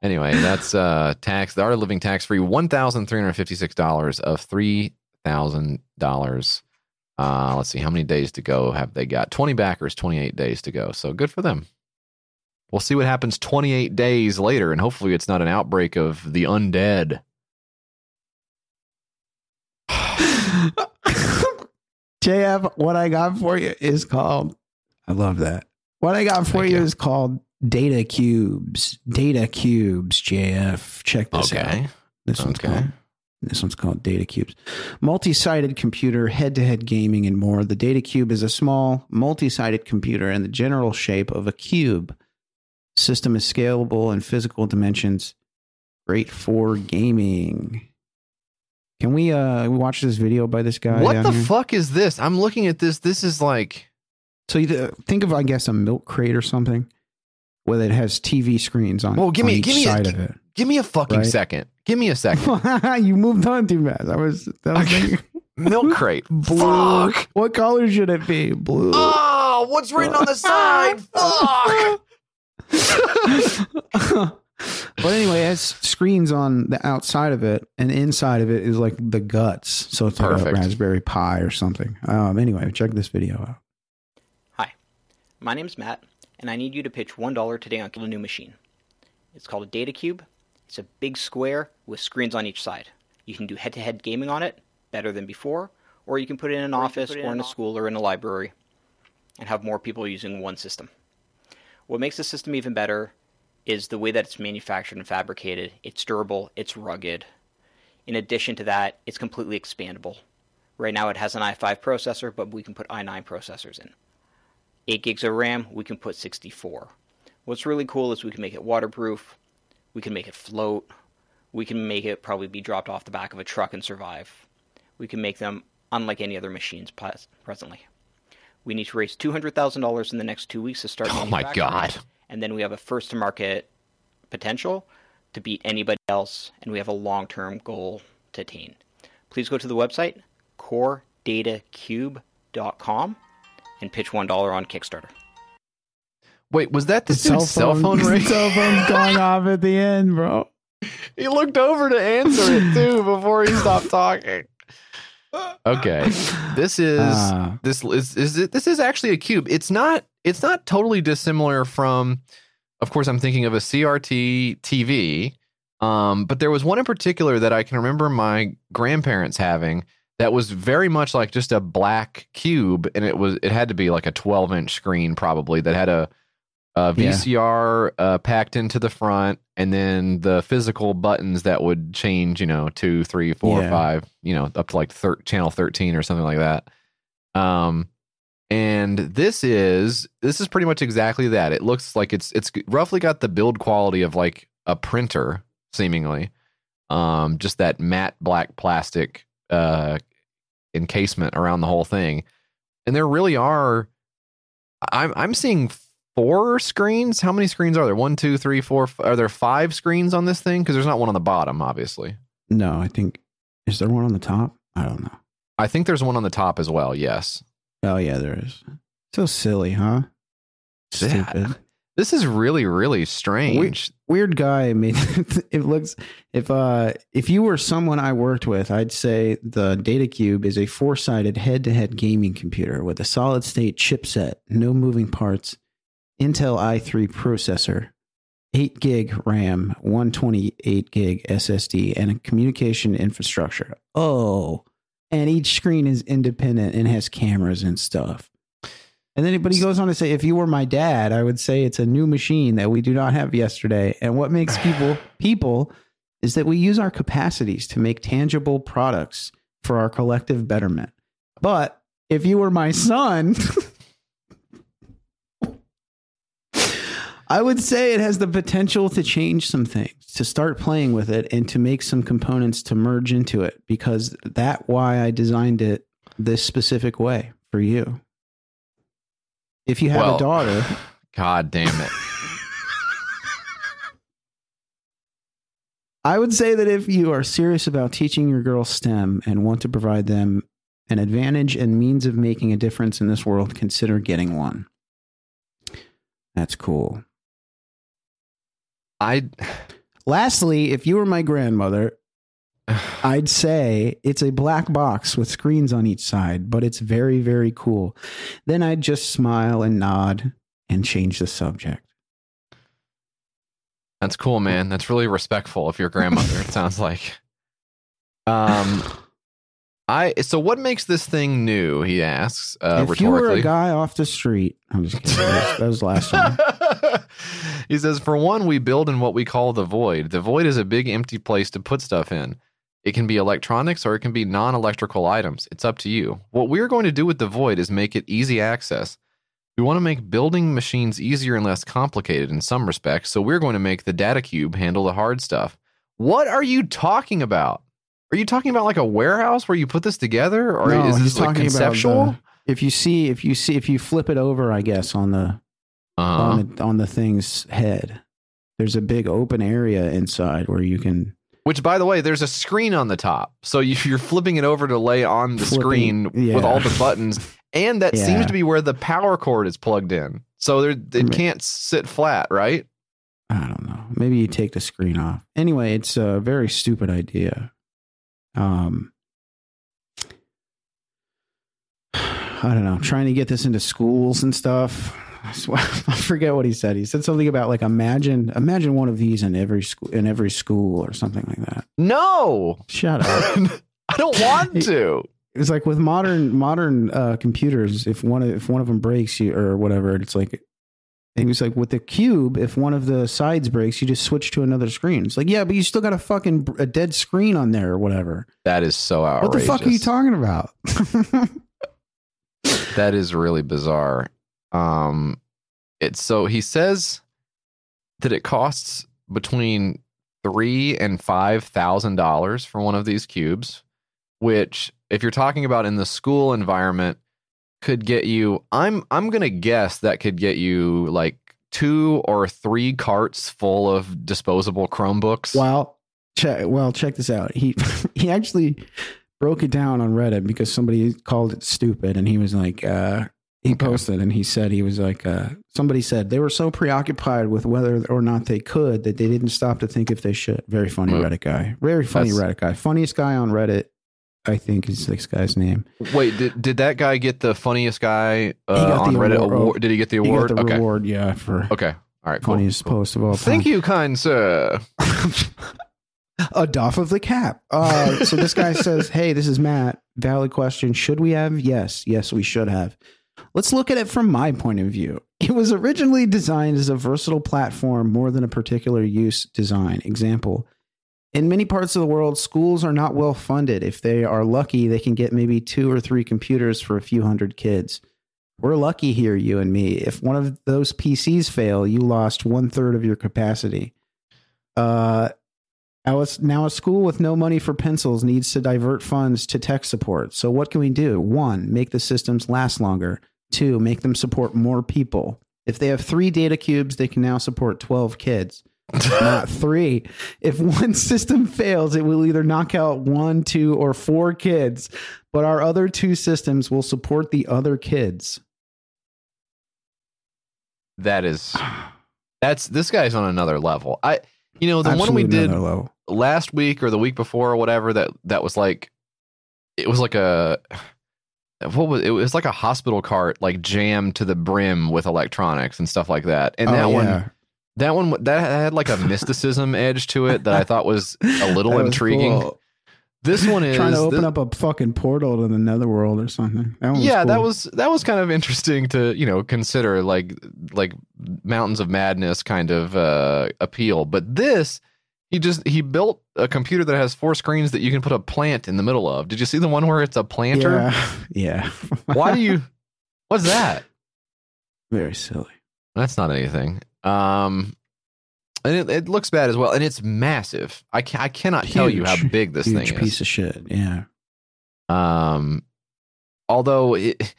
anyway, that's uh tax. The art of living tax free. One thousand three hundred fifty six dollars of three thousand dollars. Uh, let's see how many days to go have they got? Twenty backers, twenty eight days to go. So good for them. We'll see what happens 28 days later, and hopefully it's not an outbreak of the undead. JF, what I got for you is called. I love that. What I got for you, is called Data Cubes. Data Cubes, JF. Check this Okay. out. This one's Okay. called. This one's called Data Cubes. Multi-sided computer, head-to-head gaming, and more. The Data Cube is a small, multi-sided computer in the general shape of a cube. System is scalable in physical dimensions. Great for gaming. Can we uh watch this video by this guy? what the here? fuck is this? I'm looking at this. This is like. So you think of, I guess, a milk crate or something, where it has TV screens on. Well, give me, give me, side a, of it. give me a fucking Right? second. Give me a second. you moved on too fast. I was, I was thinking, Milk crate. blue. Fuck. What color should it be? Blue. Oh, what's written on the side? Fuck. But anyway, it has screens on the outside of it, and inside of it is like the guts. So it's like a Raspberry Pi or something. Um. Anyway, check this video out. Hi, my name's Matt, and I need you to pitch $1 today on a new machine. It's called a Data Cube. It's a big square with screens on each side. You can do head to head gaming on it, better than before, or you can put it in an Or office in or in a school or in a library and have more people using one system. What makes the system even better is the way that it's manufactured and fabricated. It's durable, it's rugged. In addition to that, it's completely expandable. Right now it has an i5 processor, but we can put i9 processors in. 8 gigs of RAM, we can put 64. What's really cool is we can make it waterproof, we can make it float, we can make it probably be dropped off the back of a truck and survive. We can make them unlike any other machines pres- presently. We need to raise $200,000 in the next two weeks to start Oh my God. It, And then we have a first to market potential to beat anybody else, and we have a long term goal to attain. Please go to the website, coredatacube.com, and pitch $1 on Kickstarter. Wait, was that the dude's cell phone ring? cell phone's going off at the end, bro. He looked over to answer it too before he stopped talking. Okay, this is Ah. this is, is it, this is actually a cube. It's not it's not totally dissimilar from. Of course, I'm thinking of a CRT TV, um, but there was one in particular that I can remember my grandparents having that was very much like just a black cube, and it was it had to be like a 12 inch screen probably that had a, Yeah. VCR uh, packed into the front, and then the physical buttons that would change, you know, two, three, four, Yeah. five, you know, up to like thir- channel 13 or something like that. Um, and this is this is pretty much exactly that. It looks like it's it's roughly got the build quality of like a printer, seemingly. Um, just that matte black plastic uh encasement around the whole thing. And there really are I'm I'm seeing four screens. How many screens are there? One, two, three, four. f- Are there five screens on this thing? Because there's not one on the bottom, obviously. No, I think is there one on the top? I don't know. I think there's one on the top as well. Yes. Oh yeah, there is. So silly, huh? Yeah. Stupid. This is really, really strange. Weird, weird guy mean, it looks if uh if you were someone I worked with, I'd say the Data Cube is a four-sided head-to-head gaming computer with a solid-state chipset, no moving parts, Intel i3 processor, 8 gig RAM, 128 gig SSD, and a communication infrastructure. Oh, and each screen is independent and has cameras and stuff. And then, but he goes on to say, if you were my dad, I would say it's a new machine that we do not have yesterday. And what makes people people is that we use our capacities to make tangible products for our collective betterment. But if you were my son, I would say it has the potential to change some things, to start playing with it and to make some components to merge into it because that why I designed it this specific way for you. If you have Well, a daughter, God damn it. I would say that if you are serious about teaching your girls STEM and want to provide them an advantage and means of making a difference in this world, consider getting one. That's cool. I Lastly, if you were my grandmother, I'd say it's a black box with screens on each side, but it's very, very cool. Then I'd just smile and nod and change the subject. That's cool, man. That's really respectful of your grandmother. it sounds like. Um, I so what makes this thing new? He asks uh, if you were a guy off the street, I'm just kidding. That was, that was the last one. he says, for one, we build in what we call the void. The void is a big empty place to put stuff in. It can be electronics or it can be non electrical items. It's up to you. What we're going to do with the void is make it easy access. We want to make building machines easier and less complicated in some respects, so we're going to make the data cube handle the hard stuff. What are you talking about? Are you talking about like a warehouse where you put this together, or No, is this like conceptual? the- if you see, if you see, if you flip it over, I guess on the Uh-huh. on the on the thing's head, there's a big open area inside where you can Which, by the way, there's a screen on the top, so you- you're flipping it over to lay on the Flipping- screen yeah. with all the buttons, and that Yeah. seems to be where the power cord is plugged in. So there, it can't sit flat, right? I don't know. Maybe you take the screen off. Anyway, it's a very stupid idea. Um, I don't know. Trying to get this into schools and stuff. I forget what he said. He said something about like imagine imagine one of these in every school in every school or something like that. No, Shut up. I don't want to. It's like with modern modern uh, computers. If one of, if one of them breaks, you or whatever, it's like. He was like, with the cube, if one of the sides breaks, you just switch to another screen. It's like, yeah, but you still got a fucking a dead screen on there or whatever. That is so outrageous. What the fuck are you talking about? That is really bizarre. Um, it's so he says that it costs between three and five thousand dollars for one of these cubes, which, if you're talking about in the school environment, could get you. I'm I'm gonna guess that could get you like two or three carts full of disposable Chromebooks. Well, check. Well, check this out. He he actually broke it down on Reddit because somebody called it stupid, and he was like, uh, he posted and he said he was like, uh, somebody said they were so preoccupied with whether or not they could that they didn't stop to think if they should. Very funny Hmm. Reddit guy. Very funny That's- Reddit guy. Funniest guy on Reddit. I think is this guy's name. Wait, did did that guy get the funniest guy uh, on Reddit award- award? Did he get the He award? the okay. reward, yeah, for Okay. All right. Cool. funniest post of all time. Thank you, kind sir. a doff of the cap. Uh, so this guy says, "Hey, this is Matt. Valid question. Should we have? Yes, yes, we should have. Let's look at it from my point of view. It was originally designed as a versatile platform more than a particular use design. Example." In many parts of the world, schools are not well funded. If they are lucky, they can get maybe two or three computers for a few hundred kids. We're lucky here, you and me. If one of those PCs fail, you lost one third of your capacity. Uh, now, a school with no money for pencils needs to divert funds to tech support. So what can we do? One, make the systems last longer. Two, make them support more people. If they have three data cubes, they can now support 12 kids. Not three. If one system fails, it will either knock out one, two, or four kids, but our other two systems will support the other kids. That is That's this guy's on another level. I, you know, the one we did level. last week or the week before or whatever that that was like, it was like a. What was it? Was like a hospital cart, like jammed to the brim with electronics and stuff like that. And Oh, that yeah. one, that one, that had like a mysticism edge to it that I thought was a little was intriguing. cool. This one is trying to open up a fucking portal to the netherworld or something. That yeah, that was that was kind of interesting to you know consider like like mountains of madness kind of uh, appeal. But this, he just he built a computer that has four screens that you can put a plant in the middle of. Did you see the one where it's a planter? Yeah, yeah. Why do you? What's that? Very silly. That's not anything. Um, and it, it looks bad as well, and it's massive. I can I cannot tell you how big this Huge thing is. piece of shit. Yeah. Um, although it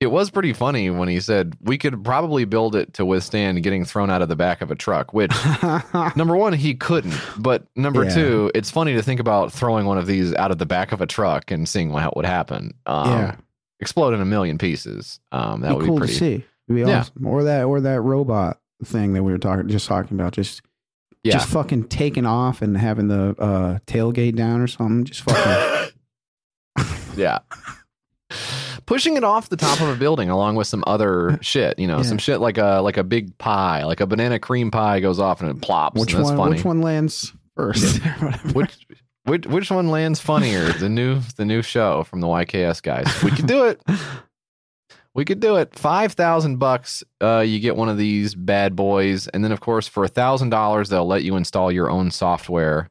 it was pretty funny when he said we could probably build it to withstand getting thrown out of the back of a truck. Which number one, he couldn't. But number Yeah. two, it's funny to think about throwing one of these out of the back of a truck and seeing what would happen. Um, Yeah. explode in a million pieces. Um, that be would cool be pretty. to see. It'd be Yeah. awesome. Or that or that robot thing that we were talking just talking about. Just Yeah. just fucking taking off and having the uh, tailgate down or something. Just fucking Yeah. Pushing it off the top of a building along with some other shit, you know, Yeah. some shit like a like a big pie, like a banana cream pie goes off and it plops. which one funny. which one lands first? which which which one lands funnier? The new the new show from the YKS guys. We can do it. We could do it. Five thousand bucks, uh, you get one of these bad boys, and then of course for a thousand dollars they'll let you install your own software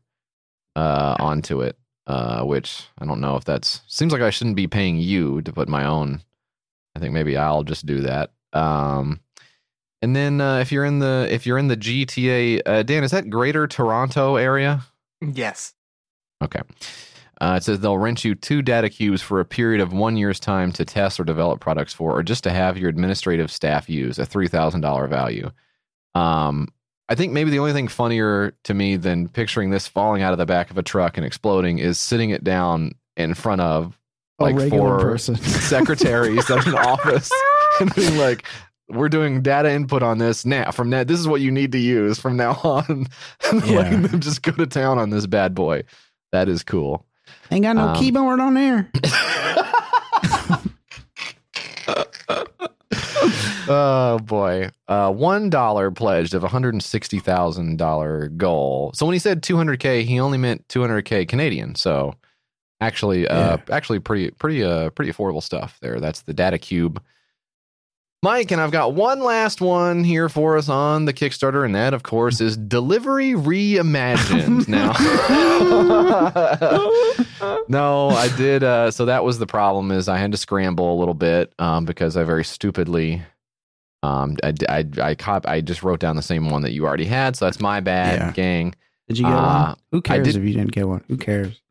uh, onto it. Uh, which I don't know if that's seems like I shouldn't be paying you to put my own. I think maybe I'll just do that. Um, and then uh, if you're in the if you're in the GTA, uh, Dan, is that Greater Toronto area? Yes. Okay. Uh, it says they'll rent you two data cubes for a period of one year's time to test or develop products for, or just to have your administrative staff use, a three thousand dollar value. Um, I think maybe the only thing funnier to me than picturing this falling out of the back of a truck and exploding is sitting it down in front of like four person. secretaries at an office and being like, "We're doing data input on this now. From that, this is what you need to use from now on." and Yeah. letting them just go to town on this bad boy. That is cool. Ain't got no Um, keyboard on there. oh boy, uh, one dollar pledged of a hundred and sixty thousand dollar goal. So when he said two hundred k, he only meant two hundred k Canadian. So actually, uh, actually pretty pretty uh pretty affordable stuff there. That's the Data Cube. Mike, and I've got one last one here for us on the Kickstarter, and that, of course, is Delivery Reimagined. now, no, I did. Uh, so that was the problem is I had to scramble a little bit um, because I very stupidly, um, I, I, I, cop, I just wrote down the same one that you already had. So that's my bad, Yeah. gang. Did you get Uh, one? Who I cares did- if you didn't get one? Who cares?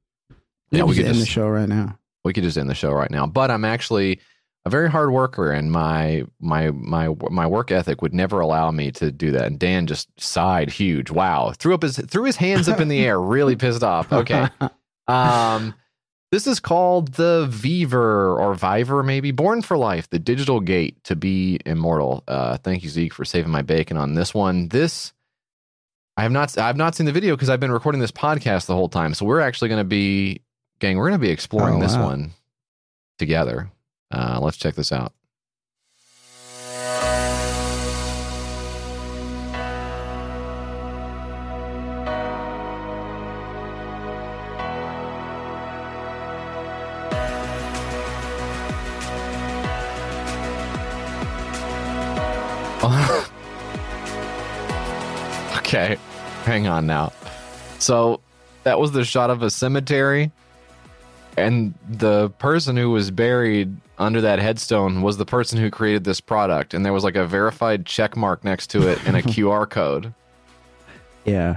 Yeah, we we could could end the show right now. we could just end the show right now. But I'm actually a very hard worker, and my my my my work ethic would never allow me to do that. And Dan just sighed huge. Wow, threw up his threw his hands up in the air, really pissed off. Okay, um, this is called the Viver or Viver, maybe Born for Life, the digital gate to be immortal. Uh, thank you, Zeke, for saving my bacon on this one. This. I have not. I've not seen the video because I've been recording this podcast the whole time. So we're actually going to be, gang. We're going to be exploring Oh, this wow. one together. Uh, let's check this out. okay, hang on now. So that was the shot of a cemetery, and the person who was buried under that headstone was the person who created this product, and there was like a verified check mark next to it and a QR code. Yeah.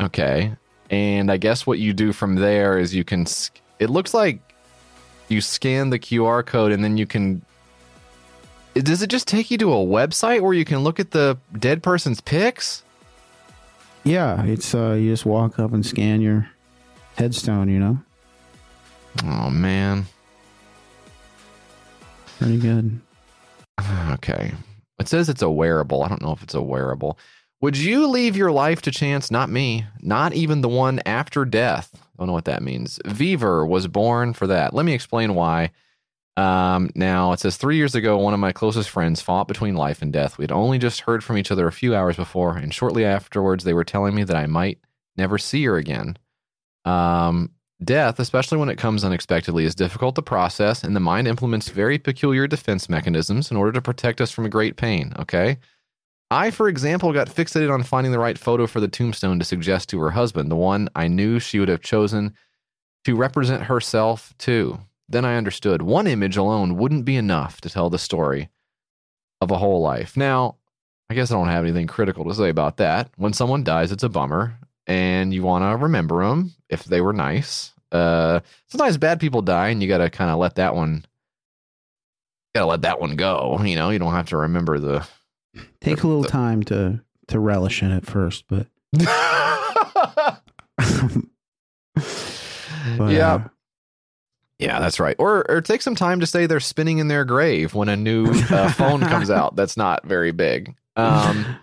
Okay. And I guess what you do from there is you can. It looks like you scan the QR code and then you can. Does it just take you to a website where you can look at the dead person's pics? Yeah, it's uh you just walk up and scan your headstone, you know? Oh, man. Pretty good. Okay. It says it's a wearable. I don't know if it's a wearable. Would you leave your life to chance? Not me. Not even the one after death. I don't know what that means. Viver was born for that. Let me explain why. Um, now, it says three years ago, one of my closest friends fought between life and death. We had only just heard from each other a few hours before, and shortly afterwards, they were telling me that I might never see her again. Um, death, especially when it comes unexpectedly, is difficult to process, and the mind implements very peculiar defense mechanisms in order to protect us from a great pain. Okay. I, for example, got fixated on finding the right photo for the tombstone to suggest to her husband, the one I knew she would have chosen to represent herself too. Then I understood one image alone wouldn't be enough to tell the story of a whole life. Now, I guess I don't have anything critical to say about that. When someone dies, it's a bummer, and you want to remember them if they were nice. Uh, sometimes bad people die, and you got to kind of let that one, got to let that one go. You know, you don't have to remember the. Take a little time to to relish in it first, but, but, yeah. uh, Yeah, that's right. Or or take some time to say they're spinning in their grave when a new uh, phone comes out that's not very big. Um,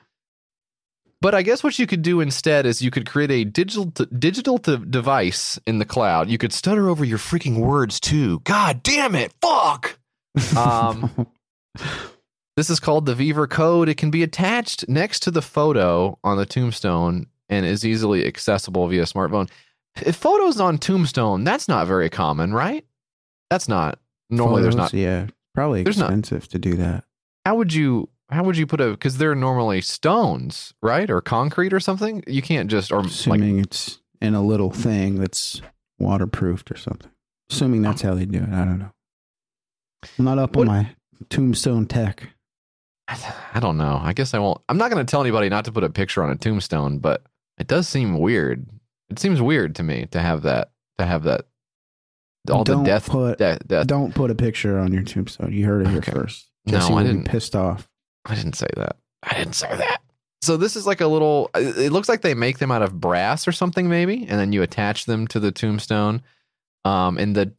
but I guess what you could do instead is you could create a digital t- digital t- device in the cloud. You could stutter over your freaking words too. God damn it! Fuck. Um, this is called the Viver code. It can be attached next to the photo on the tombstone and is easily accessible via smartphone. If photos on tombstone, that's not very common, right? That's not normally. there's not. Yeah, probably There's not- expensive to do that. How would you? How would you put a? Because they're normally stones, right, or concrete or something. You can't just or like Assuming it's in a little thing that's waterproofed or something. Assuming that's how they do it. I don't know. I'm not up on my tombstone tech. I don't know. I guess I won't. I'm not going to tell anybody not to put a picture on a tombstone, but it does seem weird. It seems weird to me to have that. To have that. All don't the death. Put, death, death. Don't put a picture on your tombstone. You heard it here Okay. first. No, Jesse I will be didn't. Pissed off. I didn't say that. I didn't say that. So this is like a little. It looks like they make them out of brass or something, maybe, and then you attach them to the tombstone. Um, and the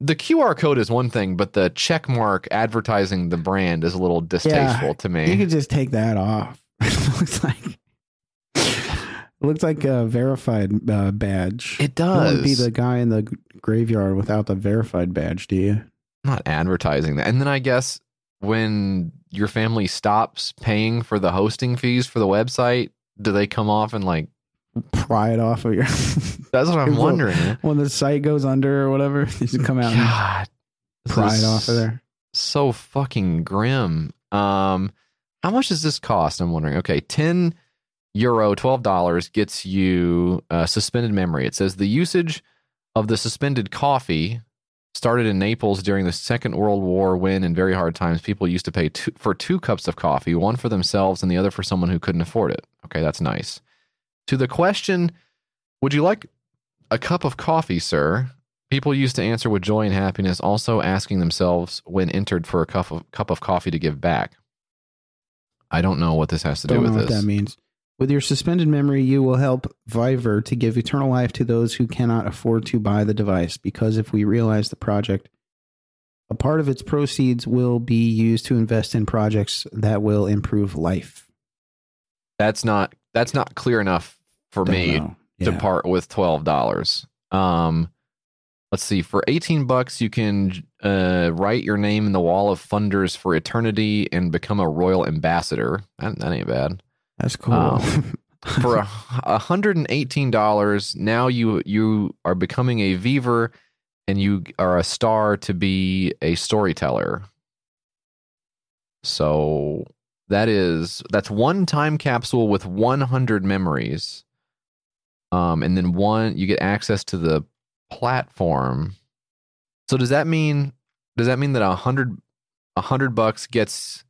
the QR code is one thing, but the check mark advertising the brand is a little distasteful to me. You could just take that off. it looks like it looks like a verified uh, badge. It You be the guy in the graveyard without the verified badge, do you? not advertising that. And then I guess when your family stops paying for the hosting fees for the website, do they come off and like Pry it off of your. That's what I'm wondering. When the site goes under or whatever, you come out God, this pry it off of there. So fucking grim. Um, how much does this cost? I'm wondering. Okay, ten euro, twelve dollars gets you uh, suspended memory. It says the usage of the suspended coffee started in Naples during the Second World War when, in very hard times, people used to pay two, for two cups of coffee, one for themselves and the other for someone who couldn't afford it. Okay, that's nice. To the question, would you like a cup of coffee, sir? People used to answer with joy and happiness, also asking themselves when entered for a cup of cup of coffee to give back. I don't know what this has to Don't do know with what this. that means. With your suspended memory, you will help Viver to give eternal life to those who cannot afford to buy the device. Because if we realize the project, a part of its proceeds will be used to invest in projects that will improve life. That's not that's not clear enough for Don't me know. to part with twelve dollars. Um, let's see. For eighteen bucks, you can uh, write your name in the wall of funders for eternity and become a royal ambassador. That, that ain't bad. That's cool. Um, for hundred and eighteen dollars, now you you are becoming a Beaver, and you are a star to be a storyteller. So that is that's one time capsule with one hundred memories, um, and then one you get access to the platform. So does that mean does that mean that a hundred a hundred bucks gets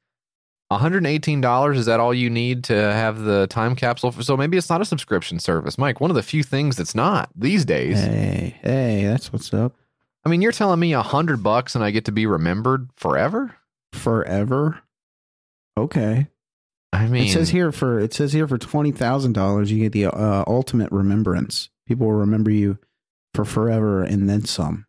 $118 is that all you need to have the time capsule so maybe it's not a subscription service mike one of the few things that's not these days hey, hey, that's what's up. i mean you're telling me a hundred bucks and i get to be remembered forever Forever. Okay. i mean it says here for it says here for twenty thousand dollars, you get the uh, ultimate remembrance. People will remember you for forever and then some.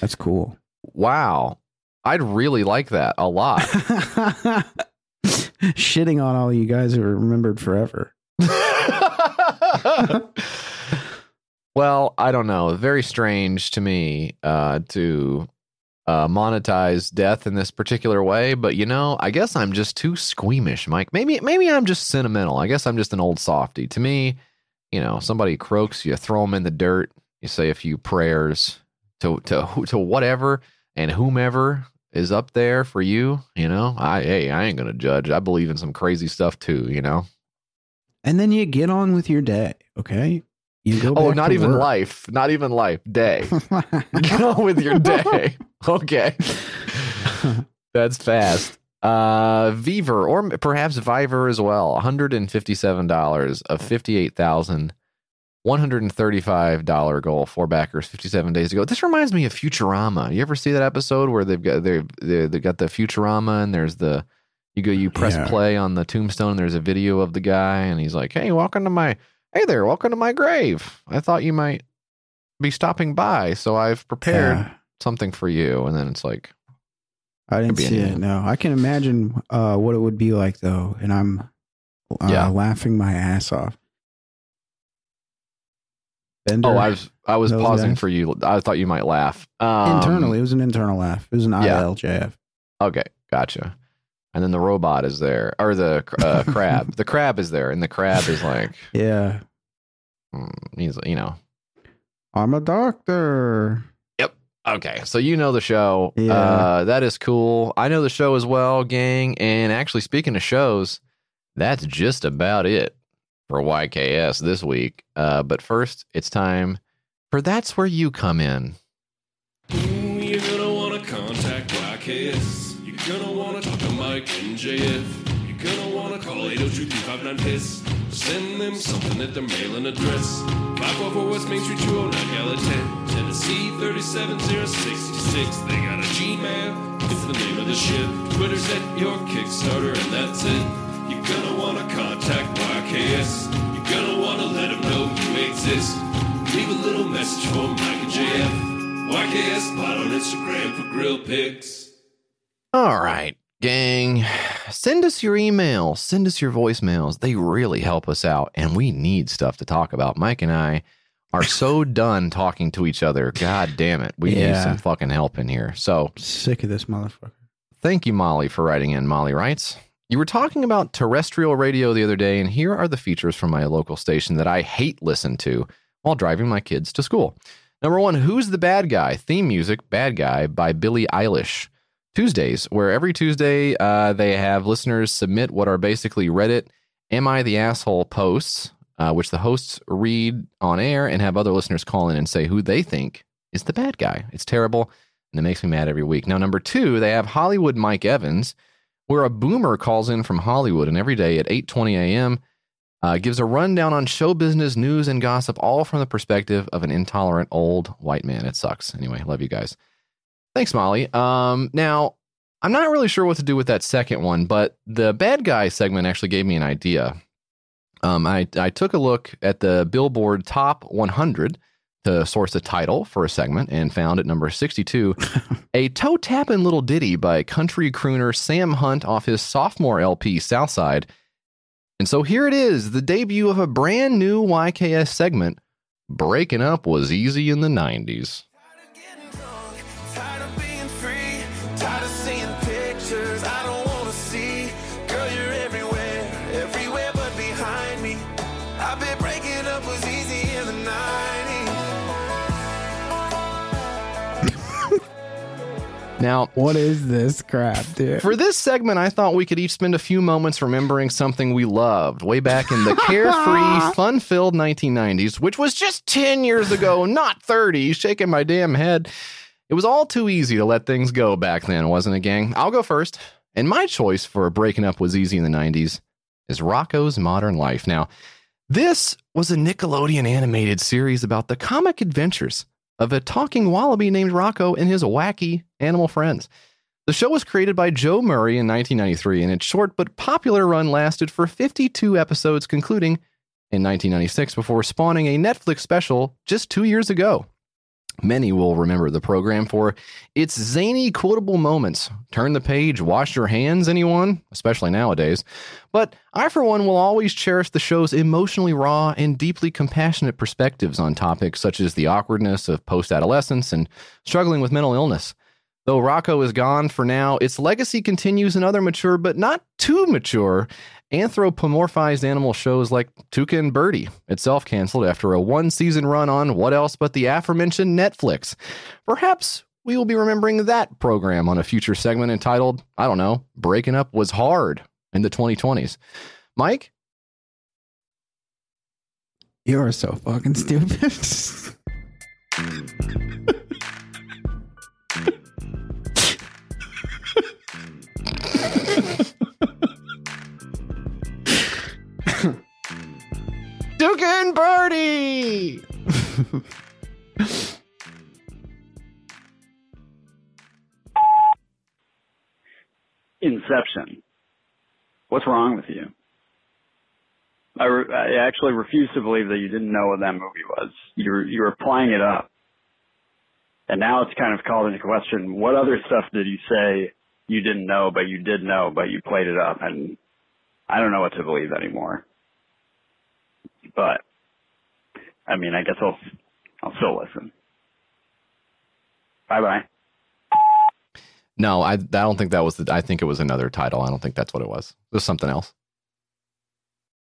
That's cool. wow i'd really like that a lot shitting on all you guys who are remembered forever. well, I don't know. Very strange to me uh, to uh, monetize death in this particular way, but you know, I guess I'm just too squeamish, Mike. Maybe, maybe I'm just sentimental. I guess I'm just an old softy. To me, you know, somebody croaks, you throw them in the dirt, you say a few prayers to to to whatever and whomever is up there for you. You know, I hey, I ain't gonna judge. I believe in some crazy stuff too. You know, And then you get on with your day, okay? You go oh, not even work. life, not even life, day. Go with your day. Okay, that's fast. Uh, Viver or perhaps Viver as well. One hundred and fifty-seven dollars of fifty-eight thousand. $135 goal for backers 57 days ago. This reminds me of Futurama. You ever see that episode where they've got they they got the Futurama and there's the you go you press Yeah. play on the tombstone and there's a video of the guy and he's like, "Hey, welcome to my Hey there, welcome to my grave. I thought you might be stopping by, so I've prepared Yeah. something for you." And then it's like, I didn't see it. No, I can imagine uh, what it would be like though, and I'm uh, Yeah. laughing my ass off. Bender, "Oh, I was I was pausing guys. for you. I thought you might laugh." Um, internally. It was an internal laugh. It was an yeah. ILJF. Okay, gotcha. And then the robot is there, or the uh, crab. the crab is there, and the crab is like, Yeah, mm, he's you know, I'm a doctor. Yep. Okay. So you know the show. Yeah. Uh, that is cool. I know the show as well, gang. And actually, speaking of shows, that's just about it for YKS this week. Uh, but first, it's time for that's where you come in. You're gonna wanna contact YKS. You're gonna wanna talk to Mike and JF. You're gonna wanna call 802 piss Send them something at their mailing address. 544 West Main Street, 209 Gallatin, Tennessee 37066. They got a Gmail, it's the name of the ship. Twitter's at your Kickstarter, and that's it. You're gonna wanna contact YKS. You're gonna wanna let them know you exist. Leave a little message for Mike and JF. YKS Pod on Instagram for grill pics. All right, gang. Send us your email. Send us your voicemails. They really help us out, and we need stuff to talk about. Mike and I are so done talking to each other. God damn it. We need some fucking help in here. So Sick of this motherfucker. thank you, Molly, for writing in. Molly writes You were talking about terrestrial radio the other day, and here are the features from my local station that I hate listen to while driving my kids to school. Number one, Who's the Bad Guy? Theme music, Bad Guy by Billie Eilish. Tuesdays, where every Tuesday uh, they have listeners submit what are basically Reddit Am I the Asshole posts, uh, which the hosts read on air and have other listeners call in and say who they think is the bad guy. It's terrible and it makes me mad every week. Now, number two, they have Hollywood Mike Evans, where a boomer calls in from Hollywood and every day at 8:20 a.m. Uh, gives a rundown on show business, news, and gossip, all from the perspective of an intolerant old white man. It sucks. Anyway, love you guys. Thanks, Molly. Um, now, I'm not really sure what to do with that second one, but the bad guy segment actually gave me an idea. Um, I, I took a look at the Billboard Top 100 to source a title for a segment and found at number 62 a toe tapping little ditty by country crooner Sam Hunt off his sophomore LP Southside. And so here it is, the debut of a brand new YKS segment. Breaking up was easy in the 90s. Now, What is this crap, dude? For this segment, I thought we could each spend a few moments remembering something we loved way back in the carefree, fun filled 1990s, which was just 10 years ago, not 30. Shaking my damn head. It was all too easy to let things go back then, wasn't it, gang? I'll go first. And my choice for breaking up was easy in the 90s is Rocko's Modern Life. Now, this was a Nickelodeon animated series about the comic adventures of a talking wallaby named Rocko and his wacky animal friends. The show was created by Joe Murray in 1993, and its short but popular run lasted for 52 episodes, concluding in 1996 before spawning a Netflix special just two years ago. Many will remember the program for its zany, quotable moments. Turn the page, wash your hands, anyone? Especially nowadays. But I, for one, will always cherish the show's emotionally raw and deeply compassionate perspectives on topics such as the awkwardness of post adolescence and struggling with mental illness. Though Rocko is gone for now, its legacy continues in other mature, but not too mature, anthropomorphized animal shows like Tuca and Birdie, itself canceled after a one season run on what else but the aforementioned Netflix. Perhaps we will be remembering that program on a future segment entitled, I don't know, Breaking Up Was Hard in the 2020s. Mike? You're so fucking stupid. Duke and Birdie! Inception. What's wrong with you? I, re- I actually refuse to believe that you didn't know what that movie was. You're you're applying it up, and now it's kind of called into question. What other stuff did you say you didn't know, but you did know, but you played it up? And I don't know what to believe anymore. But I mean, I guess I'll I'll still listen. Bye bye. No, I, I don't think that was the. I think it was another title. I don't think that's what it was. It was something else.